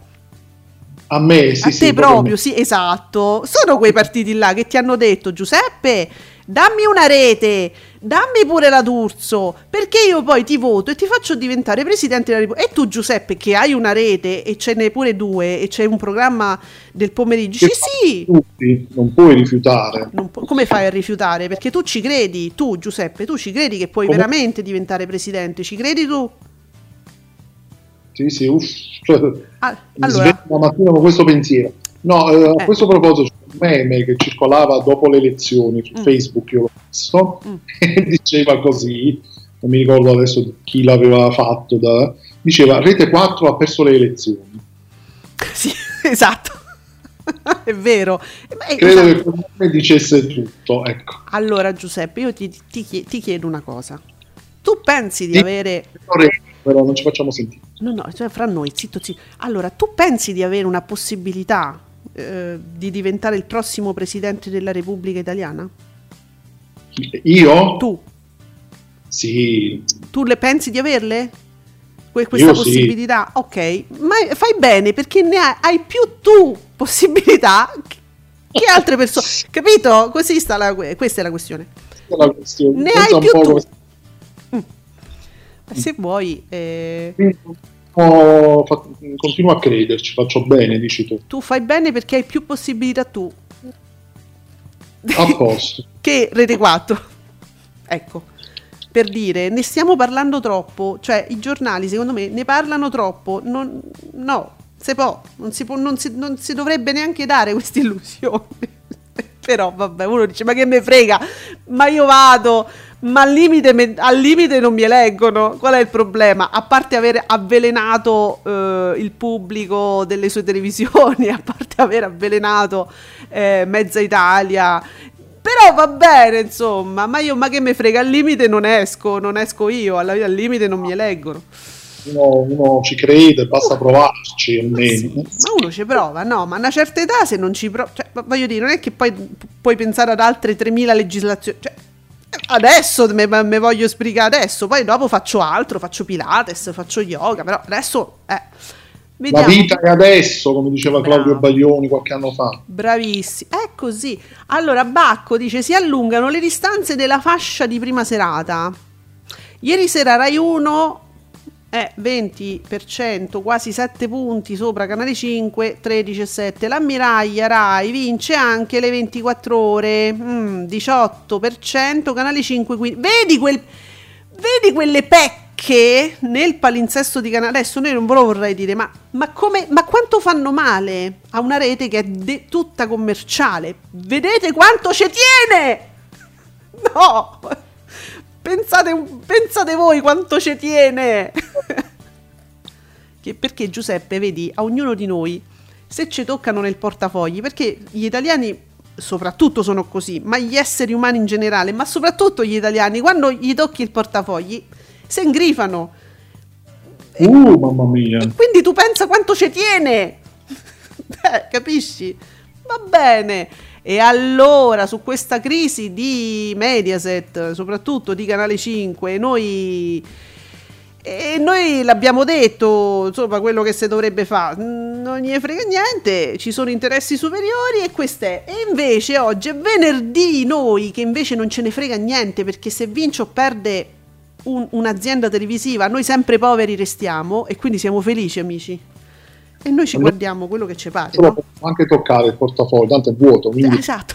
A me, sì, a sì, te proprio, sì, esatto. Sono quei partiti là che ti hanno detto, Giuseppe, dammi una rete, dammi pure la D'Urso, perché io poi ti voto e ti faccio diventare presidente della Repubblica. E tu, Giuseppe, che hai una rete e ce n'è pure due e c'è un programma del pomeriggio, dici sì. Tutti, non puoi rifiutare. Non pu- come fai a rifiutare? Perché tu ci credi, tu Giuseppe, tu ci credi che puoi Come- veramente diventare presidente, ci credi tu? Sì, sì, uff, cioè, Ah, mi allora, sveglio la mattina con questo pensiero. No, eh, a Eh. questo proposito meme che circolava dopo le elezioni su Mm. Facebook, io l'ho visto, Mm. e diceva così, non mi ricordo adesso chi l'aveva fatto, da- diceva Rete 4 ha perso le elezioni. sì, esatto. È vero. Beh, Credo esatto. che meme dicesse tutto, ecco. Allora, Giuseppe, io ti, ti ti chiedo una cosa. Tu pensi di Sì. avere. Però non ci facciamo sentire. No, no, cioè fra noi, zitto, zitto. Allora, tu pensi di avere una possibilità eh, di diventare il prossimo presidente della Repubblica Italiana? Io? Tu, Sì, tu le pensi di averle? Que- questa Io sì. possibilità? Ok, ma fai bene perché ne hai, hai più tu possibilità che altre persone. Capito? Così sta la, que- questa è la questione. questa è la questione. Ne Pensa hai più tu. come- Se vuoi, eh, Ho fatto- continuo a crederci, faccio bene, dici tu. tu fai bene perché hai più possibilità tu. A posto. che Rete 4. Ecco, per dire, ne stiamo parlando troppo, cioè i giornali secondo me ne parlano troppo, non, no, se può, non si, può, non, si, non si dovrebbe neanche dare questa illusione. Però vabbè, uno dice, ma che me frega, ma io vado, ma al limite, al limite non mi eleggono, qual è il problema? A parte aver avvelenato eh, il pubblico delle sue televisioni, a parte aver avvelenato eh, mezza Italia, però va bene, insomma, ma io ma che me frega, al limite non esco, non esco io, alla- al limite non mi eleggono. Uno, uno ci crede, basta provarci almeno. Ma uno ci prova, no, ma a una certa età se non ci prova, cioè, ma voglio dire, non è che poi pu- puoi pensare ad altre 3000 legislazioni, cioè, adesso me, me voglio sbrigare adesso, poi dopo faccio altro, faccio pilates, faccio yoga, però adesso, eh, Vediamo. La vita è adesso, come diceva Claudio Bravo. Baglioni qualche anno fa. Bravissimi, è così. Allora, Bacco dice: si allungano le distanze della fascia di prima serata. Ieri sera Rai 1 è 20%, quasi 7 punti sopra Canale 5, 13,7. L'ammiraglia Rai vince anche le 24 ore, mm, 18%, Canale 5, quindi vedi, quel, vedi quelle pecche nel palinsesto di Canale. Adesso noi non ve lo vorrei dire, ma, ma, come, ma quanto fanno male a una rete che è de- tutta commerciale? Vedete quanto ci tiene? No! Pensate, pensate voi quanto ci tiene! che perché Giuseppe, vedi, a ognuno di noi, se ci toccano nel portafogli, perché gli italiani soprattutto sono così, ma gli esseri umani in generale, ma soprattutto gli italiani, quando gli tocchi il portafogli, si ingrifano. Uh, mamma mia. Quindi tu pensa quanto ci tiene! Beh, capisci? Va bene. E allora su questa crisi di Mediaset, soprattutto di Canale 5, noi, e noi l'abbiamo detto, insomma, quello che si dovrebbe fare, non gli frega niente, ci sono interessi superiori e questo è. E invece oggi è venerdì noi che invece non ce ne frega niente perché se vince o perde un- un'azienda televisiva, noi sempre poveri restiamo e quindi siamo felici amici. E noi ci guardiamo quello che ci pare, Però no? possiamo anche toccare il portafoglio, tanto è vuoto, quindi Esatto.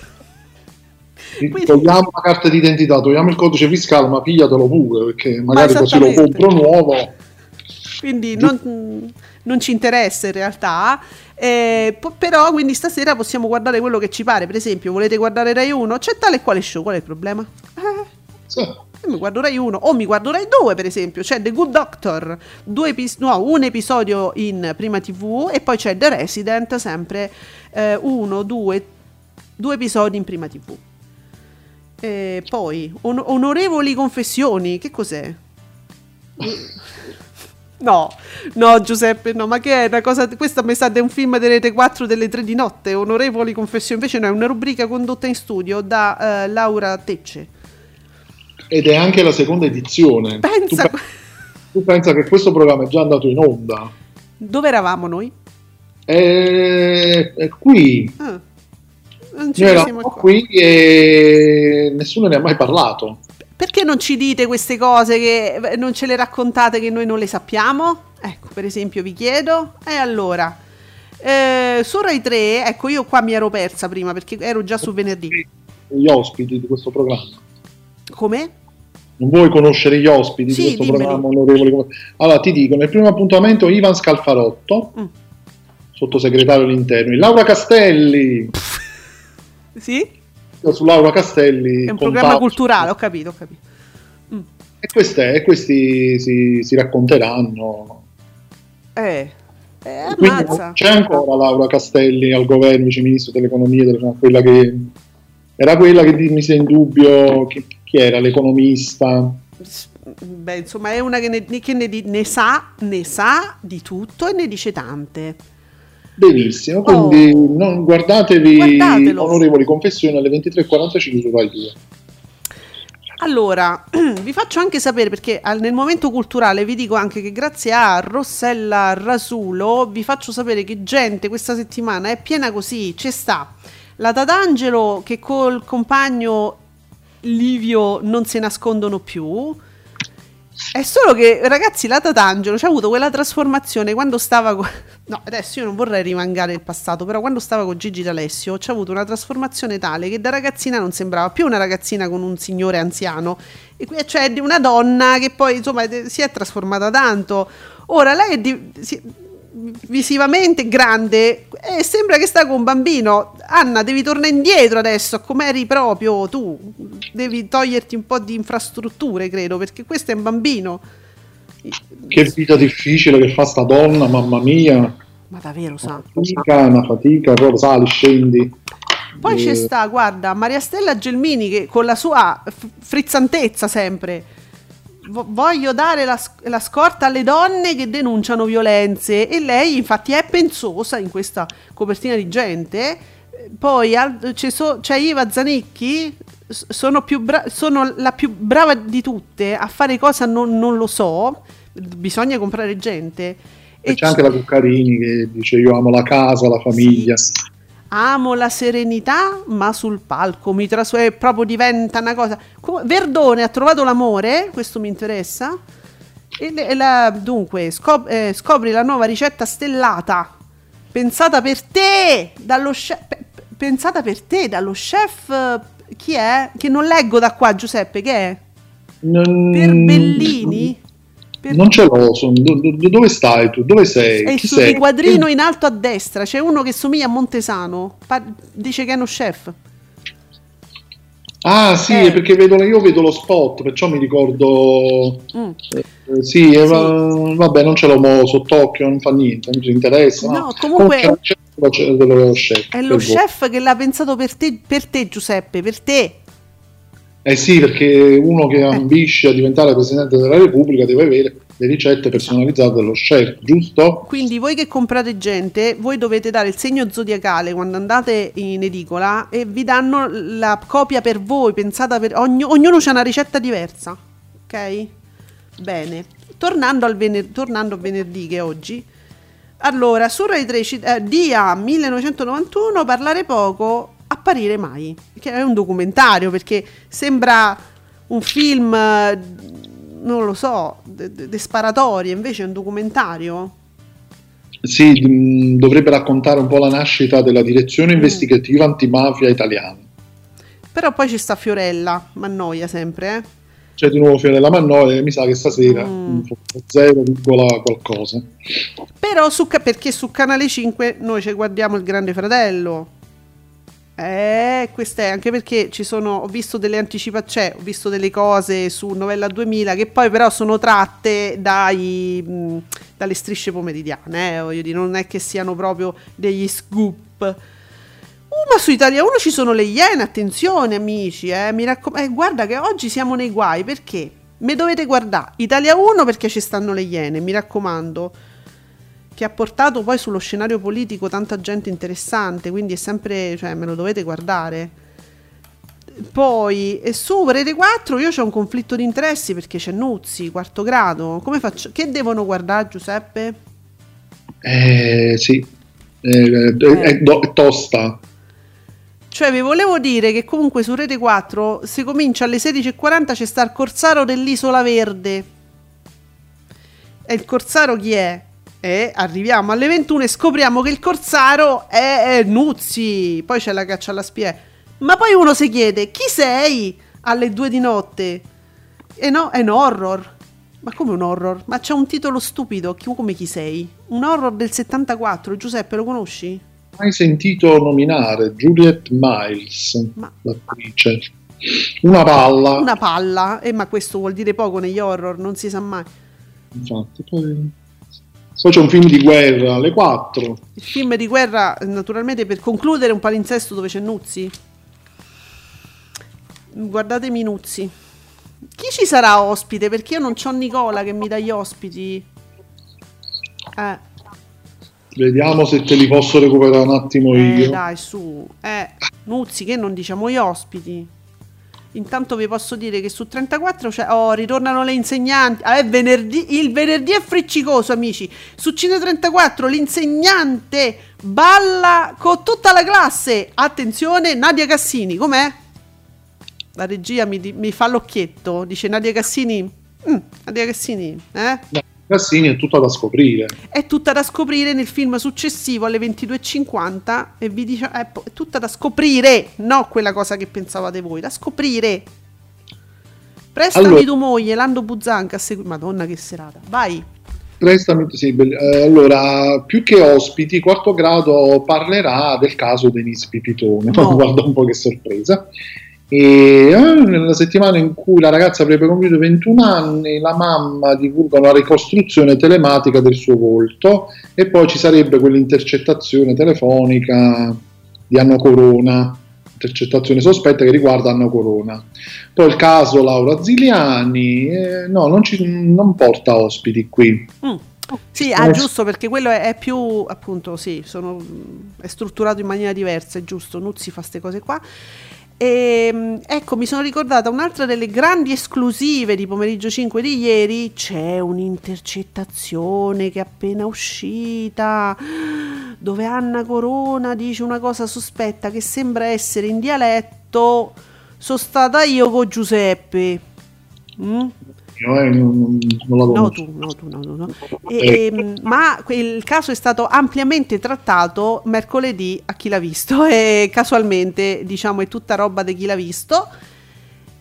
togliamo la carta d'identità, togliamo il codice fiscale, ma pigliatelo pure, perché magari così lo compro nuovo. Quindi non, non ci interessa in realtà. Eh, po- però quindi stasera possiamo guardare quello che ci pare. Per esempio, volete guardare Rai 1? C'è tale e quale show? Qual è il problema? Eh, Sì. Mi guardo Rai 1 o mi guardo Rai 2 per esempio. C'è The Good Doctor, due epis- no, un episodio in prima TV e poi c'è The Resident, sempre eh, uno, due, due episodi in prima TV. E poi, on- onorevoli confessioni, che cos'è? No, no Giuseppe, no, ma che è una cosa, questa mi sa di un film delle Rete 4 delle 3 di notte, onorevoli confessioni, invece no, è una rubrica condotta in studio da eh, Laura Tecce. Ed è anche la seconda edizione. Pensa, Tu, tu pensa che questo programma è già andato in onda? dove eravamo noi? È, è qui. Ah, non ci siamo eravamo qua. qui e nessuno ne ha mai parlato. Perché non ci dite queste cose che eh, non ce le raccontate che noi non le sappiamo? Ecco, per esempio, vi chiedo. E allora, eh, su Rai 3, ecco, io qua mi ero persa prima perché ero già su venerdì. Gli ospiti di questo programma. Come? Non vuoi conoscere gli ospiti Sì, di questo dimmeli. programma onorevoli? come- Allora ti dico, nel primo appuntamento Ivan Scalfarotto, Mm. sottosegretario all'interno, Laura Castelli, Sì? Su Laura Castelli. È un contavo- programma culturale, ho capito, ho capito. E, queste, e questi si, si racconteranno. Eh, eh Quindi c'è ancora Laura Castelli al governo, viceministro dell'economia, delle- quella che era quella che mise in dubbio chi, chi era l'economista. Beh, insomma, è una che, ne, che ne ne sa, ne sa di tutto e ne dice tante. Benissimo, quindi Oh. non, guardatevi Guardatelo. onorevoli confessioni alle 23.45 su Rai 2. Allora, vi faccio anche sapere perché nel momento culturale vi dico anche che grazie a Rossella Rasulo vi faccio sapere che gente questa settimana è piena così, c'è sta la Tatangelo che col compagno Livio non si nascondono più. È solo che, ragazzi, la Tatangelo c'ha avuto quella trasformazione quando stava con... No, adesso io non vorrei rimangare il passato, però quando stava con Gigi D'Alessio c'ha avuto una trasformazione tale che da ragazzina non sembrava più una ragazzina con un signore anziano, e qui- cioè di una donna che poi, insomma, si è trasformata tanto. Ora lei è di- si- visivamente grande e sembra che sta con un bambino. Anna, devi tornare indietro adesso, come eri proprio tu. Devi toglierti un po' di infrastrutture, credo, perché questo è un bambino. Che vita difficile che fa sta donna, mamma mia. Ma davvero, sa. Fatica, una fatica, proprio sali, scendi. Poi Eh, c'è sta, guarda, Maria Stella Gelmini che con la sua frizzantezza sempre voglio dare la, la scorta alle donne che denunciano violenze e lei infatti è pensosa in questa copertina di gente. Poi al- c'è, so- c'è Iva Zanicchi, sono, più bra- sono la più brava di tutte a fare cosa non, non lo so, bisogna comprare gente. E c'è anche la Cuccarini che dice io amo la casa, la famiglia. Amo la serenità, ma sul palco mi trasforma proprio diventa una cosa. Verdone ha trovato l'amore, questo mi interessa. E e la- dunque, scop- eh, scopri la nuova ricetta stellata. Pensata per te dallo chef. pe- pe- pensata per te dallo chef. eh, Chi è? Che non leggo da qua, Giuseppe, che è? Non, Per Bellini? Per- Non ce l'ho, son- do- do- dove stai tu? Dove sei? È Chi sul sei? riquadrino in alto a destra. C'è uno che somiglia a Montesano. Pa- dice che è uno chef. Ah sì, Eh. è perché vedo, io vedo lo spot, perciò mi ricordo... Mm. eh, sì, eh, va- vabbè, non ce l'ho mo sott'occhio, non fa niente, non ci interessa. No, comunque- c'è- c'è dello- dello chef. È lo chef che l'ha pensato per te, per te, Giuseppe, per te. Eh sì, perché uno che ambisce a diventare Presidente della Repubblica deve avere le ricette personalizzate dello chef, giusto? Quindi voi che comprate gente, voi dovete dare il segno zodiacale quando andate in edicola e vi danno la copia per voi, pensata per ogni- ognuno c'ha una ricetta diversa. Ok? Bene. Tornando, al vener- tornando a venerdì che è oggi. Allora, su Rai 3 ci- eh, DIA 1991 parlare poco, apparire mai, che è un documentario perché sembra un film non lo so, de sparatorie, invece è un documentario. Sì, mh, dovrebbe raccontare un po' la nascita della Mm. direzione investigativa antimafia italiana. Però poi ci sta Fiorella, ma annoia sempre, eh. C'è di nuovo Fiorella Mannoia mi sa che stasera Mm. mh, 0, qualcosa. Però su, perché su Canale 5 noi ci guardiamo il Grande Fratello. Eh, queste è anche perché ci sono, ho visto delle anticipazioni, ho visto delle cose su Novella 2000 che poi però sono tratte dai, mh, dalle strisce pomeridiane, eh, voglio dire, non è che siano proprio degli scoop. Uh, ma su Italia 1 ci sono le Iene, attenzione amici, eh, mi raccom- eh, guarda che oggi siamo nei guai, perché? Me dovete guardare, Italia 1 perché ci stanno le Iene, mi raccomando, che ha portato poi sullo scenario politico tanta gente interessante, quindi è sempre, cioè me lo dovete guardare. Poi, e su Rete 4 io ho un conflitto di interessi perché c'è Nuzzi, quarto grado, come faccio? Che devono guardare Giuseppe? Eh sì, Eh, è, è do- è tosta. Cioè, vi volevo dire che comunque su Rete 4 si comincia alle 16.40 c'è sta il Corsaro dell'Isola Verde. E il Corsaro chi è? E arriviamo alle 21 e scopriamo che il Corsaro è, Nuzzi. Poi c'è la caccia alla spia. Ma poi uno si chiede, chi sei alle 2 di notte? E no, è un horror. Ma come un horror? Ma c'è un titolo stupido, come chi sei? Un horror del 74, Giuseppe, lo conosci? Mai sentito nominare Juliette Miles, Ma- l'attrice. Una palla. Una palla, eh, ma questo vuol dire poco negli horror, non si sa mai. Infatti, poi... poi c'è un film di guerra alle 4. Il film di guerra, naturalmente, per concludere un palinsesto dove c'è Nuzzi. Guardatemi Nuzzi. Chi ci sarà ospite? Perché io non c'ho Nicola che mi dà gli ospiti. Eh, Vediamo se te li posso recuperare un attimo eh, io. dai, su. Eh, Nuzzi, che non diciamo gli ospiti. Intanto vi posso dire che su 34 c'è, oh, ritornano le insegnanti. Ah, venerdì, il venerdì è friccicoso, amici. Su Cine 34 l'insegnante balla con tutta la classe. Attenzione, Nadia Cassini, com'è? La regia mi, mi fa l'occhietto, dice Nadia Cassini. Mm, Nadia Cassini, eh? No, Cassini è tutta da scoprire. È tutta da scoprire nel film successivo alle 22.50 e vi dice è, è tutta da scoprire, no quella cosa che pensavate voi, da scoprire. Prestami Allora- tu moglie, Lando Buzzanca a segui- Madonna che serata. Vai. Prestami, sì, eh, allora, più che ospiti, quarto grado parlerà del caso Denise Pipitone. No. Guarda un po' che sorpresa. E eh, nella settimana in cui la ragazza avrebbe compiuto 21 anni, la mamma divulga una ricostruzione telematica del suo volto e poi ci sarebbe quell'intercettazione telefonica di Anno Corona, intercettazione sospetta che riguarda Anno Corona. Poi il caso Laura Ziliani, eh, no, non, ci- non porta ospiti qui. Mm. Sì, ah, giusto perché quello è, è più appunto, sì, sono, è strutturato in maniera diversa, è giusto. Nuzzi fa queste cose qua. E E, ecco, mi sono ricordata un'altra delle grandi esclusive di pomeriggio 5 di ieri. C'è un'intercettazione che è appena uscita dove Anna Corona dice una cosa sospetta che sembra essere in dialetto. Sono stata io con Giuseppe. Mm? Io, eh, non, non la No, conosco. tu, no, tu, no, no, no. E- ehm, ma il caso è stato ampiamente trattato mercoledì a chi l'ha visto e casualmente, diciamo, è tutta roba di chi l'ha visto.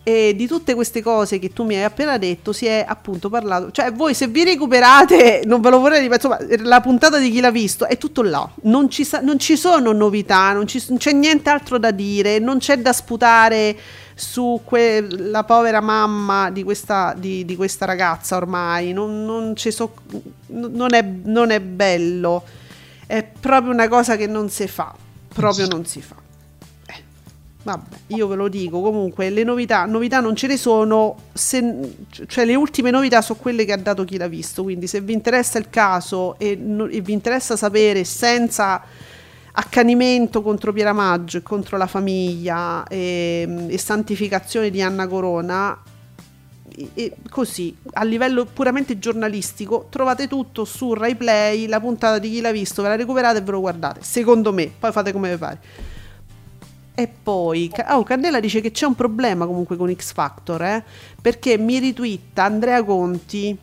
E di tutte queste cose che tu mi hai appena detto si è appunto parlato. Cioè, voi se vi recuperate, non ve lo vorrei dire, insomma, la puntata di chi l'ha visto è tutto là. Non ci, sa- non ci sono novità, non, ci- non c'è niente altro da dire, non c'è da sputare su que- la povera mamma di questa, di, di questa ragazza ormai. Non, non so- non è, non è bello. È proprio una cosa che non si fa. Proprio non si fa. Vabbè, io ve lo dico, comunque le novità, novità non ce ne sono, se- cioè le ultime novità sono quelle che ha dato chi l'ha visto, quindi se vi interessa il caso e, e vi interessa sapere senza accanimento contro Pieramaggio e contro la famiglia e, e santificazione di Anna Corona, e- così a livello puramente giornalistico trovate tutto su Rai Play, la puntata di chi l'ha visto, ve la recuperate e ve lo guardate, secondo me, poi fate come vi pare. E poi, oh, Candela dice che c'è un problema comunque con X Factor, eh, perché mi ritwitta Andrea Conti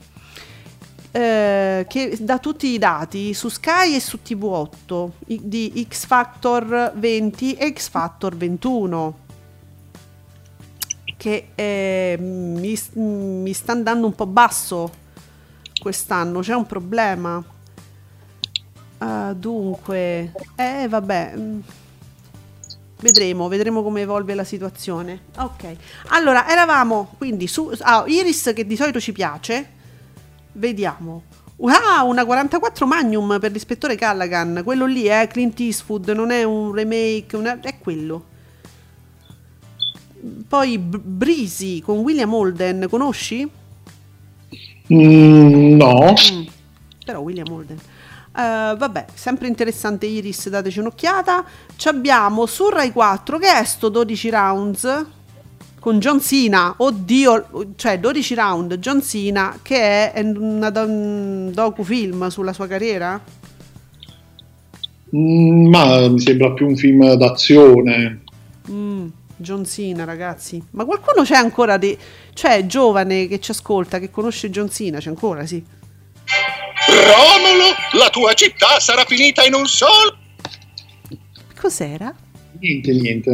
eh, che dà tutti i dati su Sky e su TV8 i- di X Factor 20 e X Factor 21 che eh, mi, mi sta andando un po' basso quest'anno, c'è un problema. Ah, dunque, eh vabbè, mm, vedremo, vedremo come evolve la situazione. Ok, allora eravamo quindi su ah, Iris che di solito ci piace, vediamo. Ah, una 44 Magnum per l'ispettore Callaghan, quello lì è Clint Eastwood, non è un remake, una- è quello. Poi B- Breezy con William Holden, conosci? Mm, no, Mm, però William Holden. Eh, vabbè, sempre interessante Iris, dateci un'occhiata. Ci abbiamo su Rai 4 che è sto 12 rounds con John Cena. Oddio, cioè 12 round John Cena che è una un docufilm sulla sua carriera. Mm, ma mi sembra più un film d'azione. Mm, John Cena, ragazzi. Ma qualcuno c'è ancora di cioè giovane che ci ascolta, che conosce John Cena, c'è ancora, sì. Romolo, la tua città sarà finita in un solo. Cos'era? Niente, niente.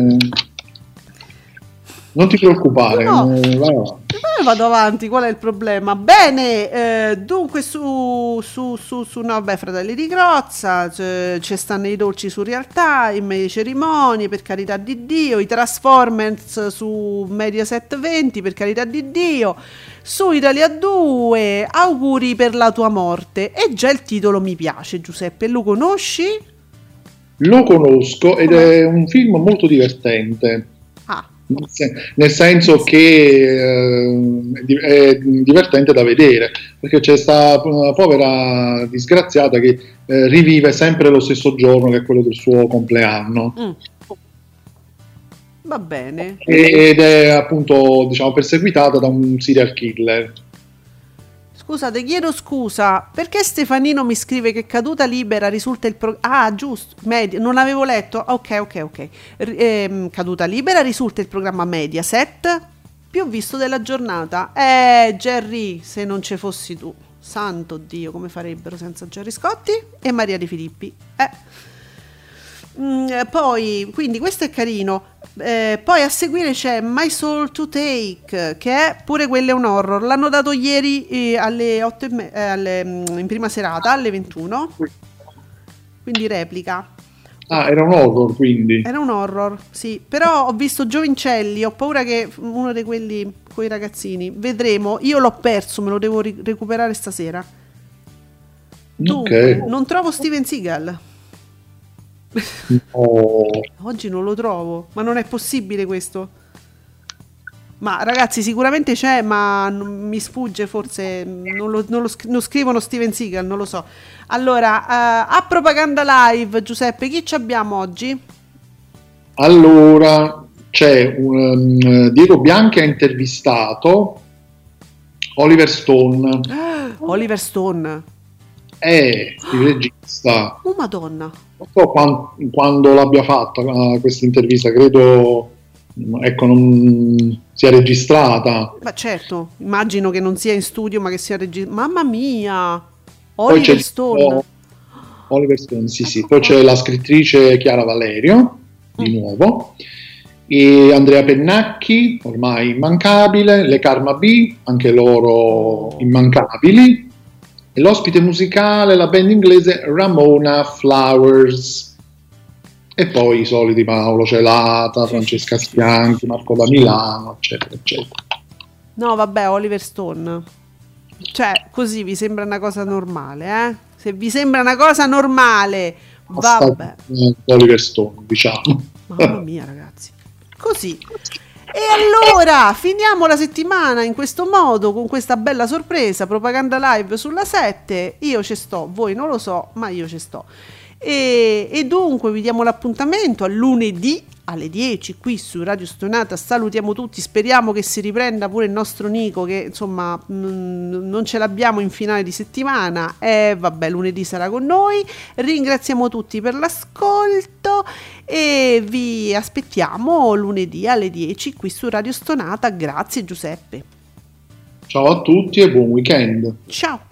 Non ti preoccupare. No. eh, vai. Eh, vado avanti, qual è il problema? Bene, eh, dunque su, su, su, su no, beh, Fratelli di Grozza, ci stanno i dolci su Real Time, le cerimonie, per carità di Dio, i Transformers su Mediaset 20, per carità di Dio, su Italia 2, auguri per la tua morte. E già il titolo mi piace, Giuseppe, lo conosci? Lo conosco ed è un film molto divertente. Ah, Nel sen- Nel senso che eh, è di- è divertente da vedere perché c'è sta una povera disgraziata che eh, rivive sempre lo stesso giorno che è quello del suo compleanno mm. Va bene. ed è appunto diciamo perseguitata da un serial killer. Scusate, chiedo scusa, perché Stefanino mi scrive che caduta libera risulta il programma... Ah, giusto, media, non avevo letto. Ok, ok, ok. R- ehm, caduta libera risulta il programma Mediaset più visto della giornata. Eh, Jerry, se non ci fossi tu. Santo Dio, come farebbero senza Jerry Scotti e Maria Di Filippi. Eh. Mm, eh, poi, quindi questo è carino. Eh, poi a seguire c'è My Soul to Take, che è pure quello è un horror. L'hanno dato ieri eh, alle 8 e me- eh, alle, mm, in prima serata alle 21. Quindi replica. Ah, era un horror quindi. Era un horror, sì. Però ho visto Giovincelli, ho paura che uno di quelli con i ragazzini. Vedremo. Io l'ho perso, me lo devo ri- recuperare stasera. Dunque, Ok. non trovo Steven Seagal. Oh, Oggi non lo trovo, ma non è possibile questo. Ma ragazzi, sicuramente c'è, ma non- mi sfugge forse. Non, lo, non lo non scrivono Steven Seagal, non lo so. Allora, eh, a propaganda live, Giuseppe, chi ci abbiamo oggi? Allora, c'è un, um, Diego Bianchi ha intervistato Oliver Stone, Oliver Stone. È il regista. Oh madonna. Non so quan- quando l'abbia fatta uh, questa intervista, credo ecco, non sia registrata. Ma certo, immagino che non sia in studio ma che sia registrato. Mamma mia. Poi c'è Oliver Stone. Oliver Stone, sì, sì. Poi c'è la scrittrice Chiara Valerio, di nuovo, e Andrea Pennacchi, ormai immancabile, le Karma B, anche loro immancabili, e l'ospite musicale, la band inglese Ramona Flowers. E poi i soliti Paolo Celata, Francesca Schianchi, Marco da Milano, eccetera, eccetera. No, vabbè, Oliver Stone. Cioè, così vi sembra una cosa normale, eh? Se vi sembra una cosa normale, vabbè. Oliver Stone, diciamo. Mamma mia, ragazzi. Così. E allora finiamo la settimana in questo modo, con questa bella sorpresa, propaganda live sulla 7. Io ci sto, voi non lo so, ma io ci sto. E, e dunque vi diamo l'appuntamento a lunedì alle 10 qui su Radio Stonata. Salutiamo tutti, speriamo che si riprenda pure il nostro Nico che insomma mm, non ce l'abbiamo in finale di settimana. E vabbè, lunedì sarà con noi. Ringraziamo tutti per l'ascolto e vi aspettiamo lunedì alle 10 qui su Radio Stonata. Grazie Giuseppe. Ciao a tutti e buon weekend. Ciao.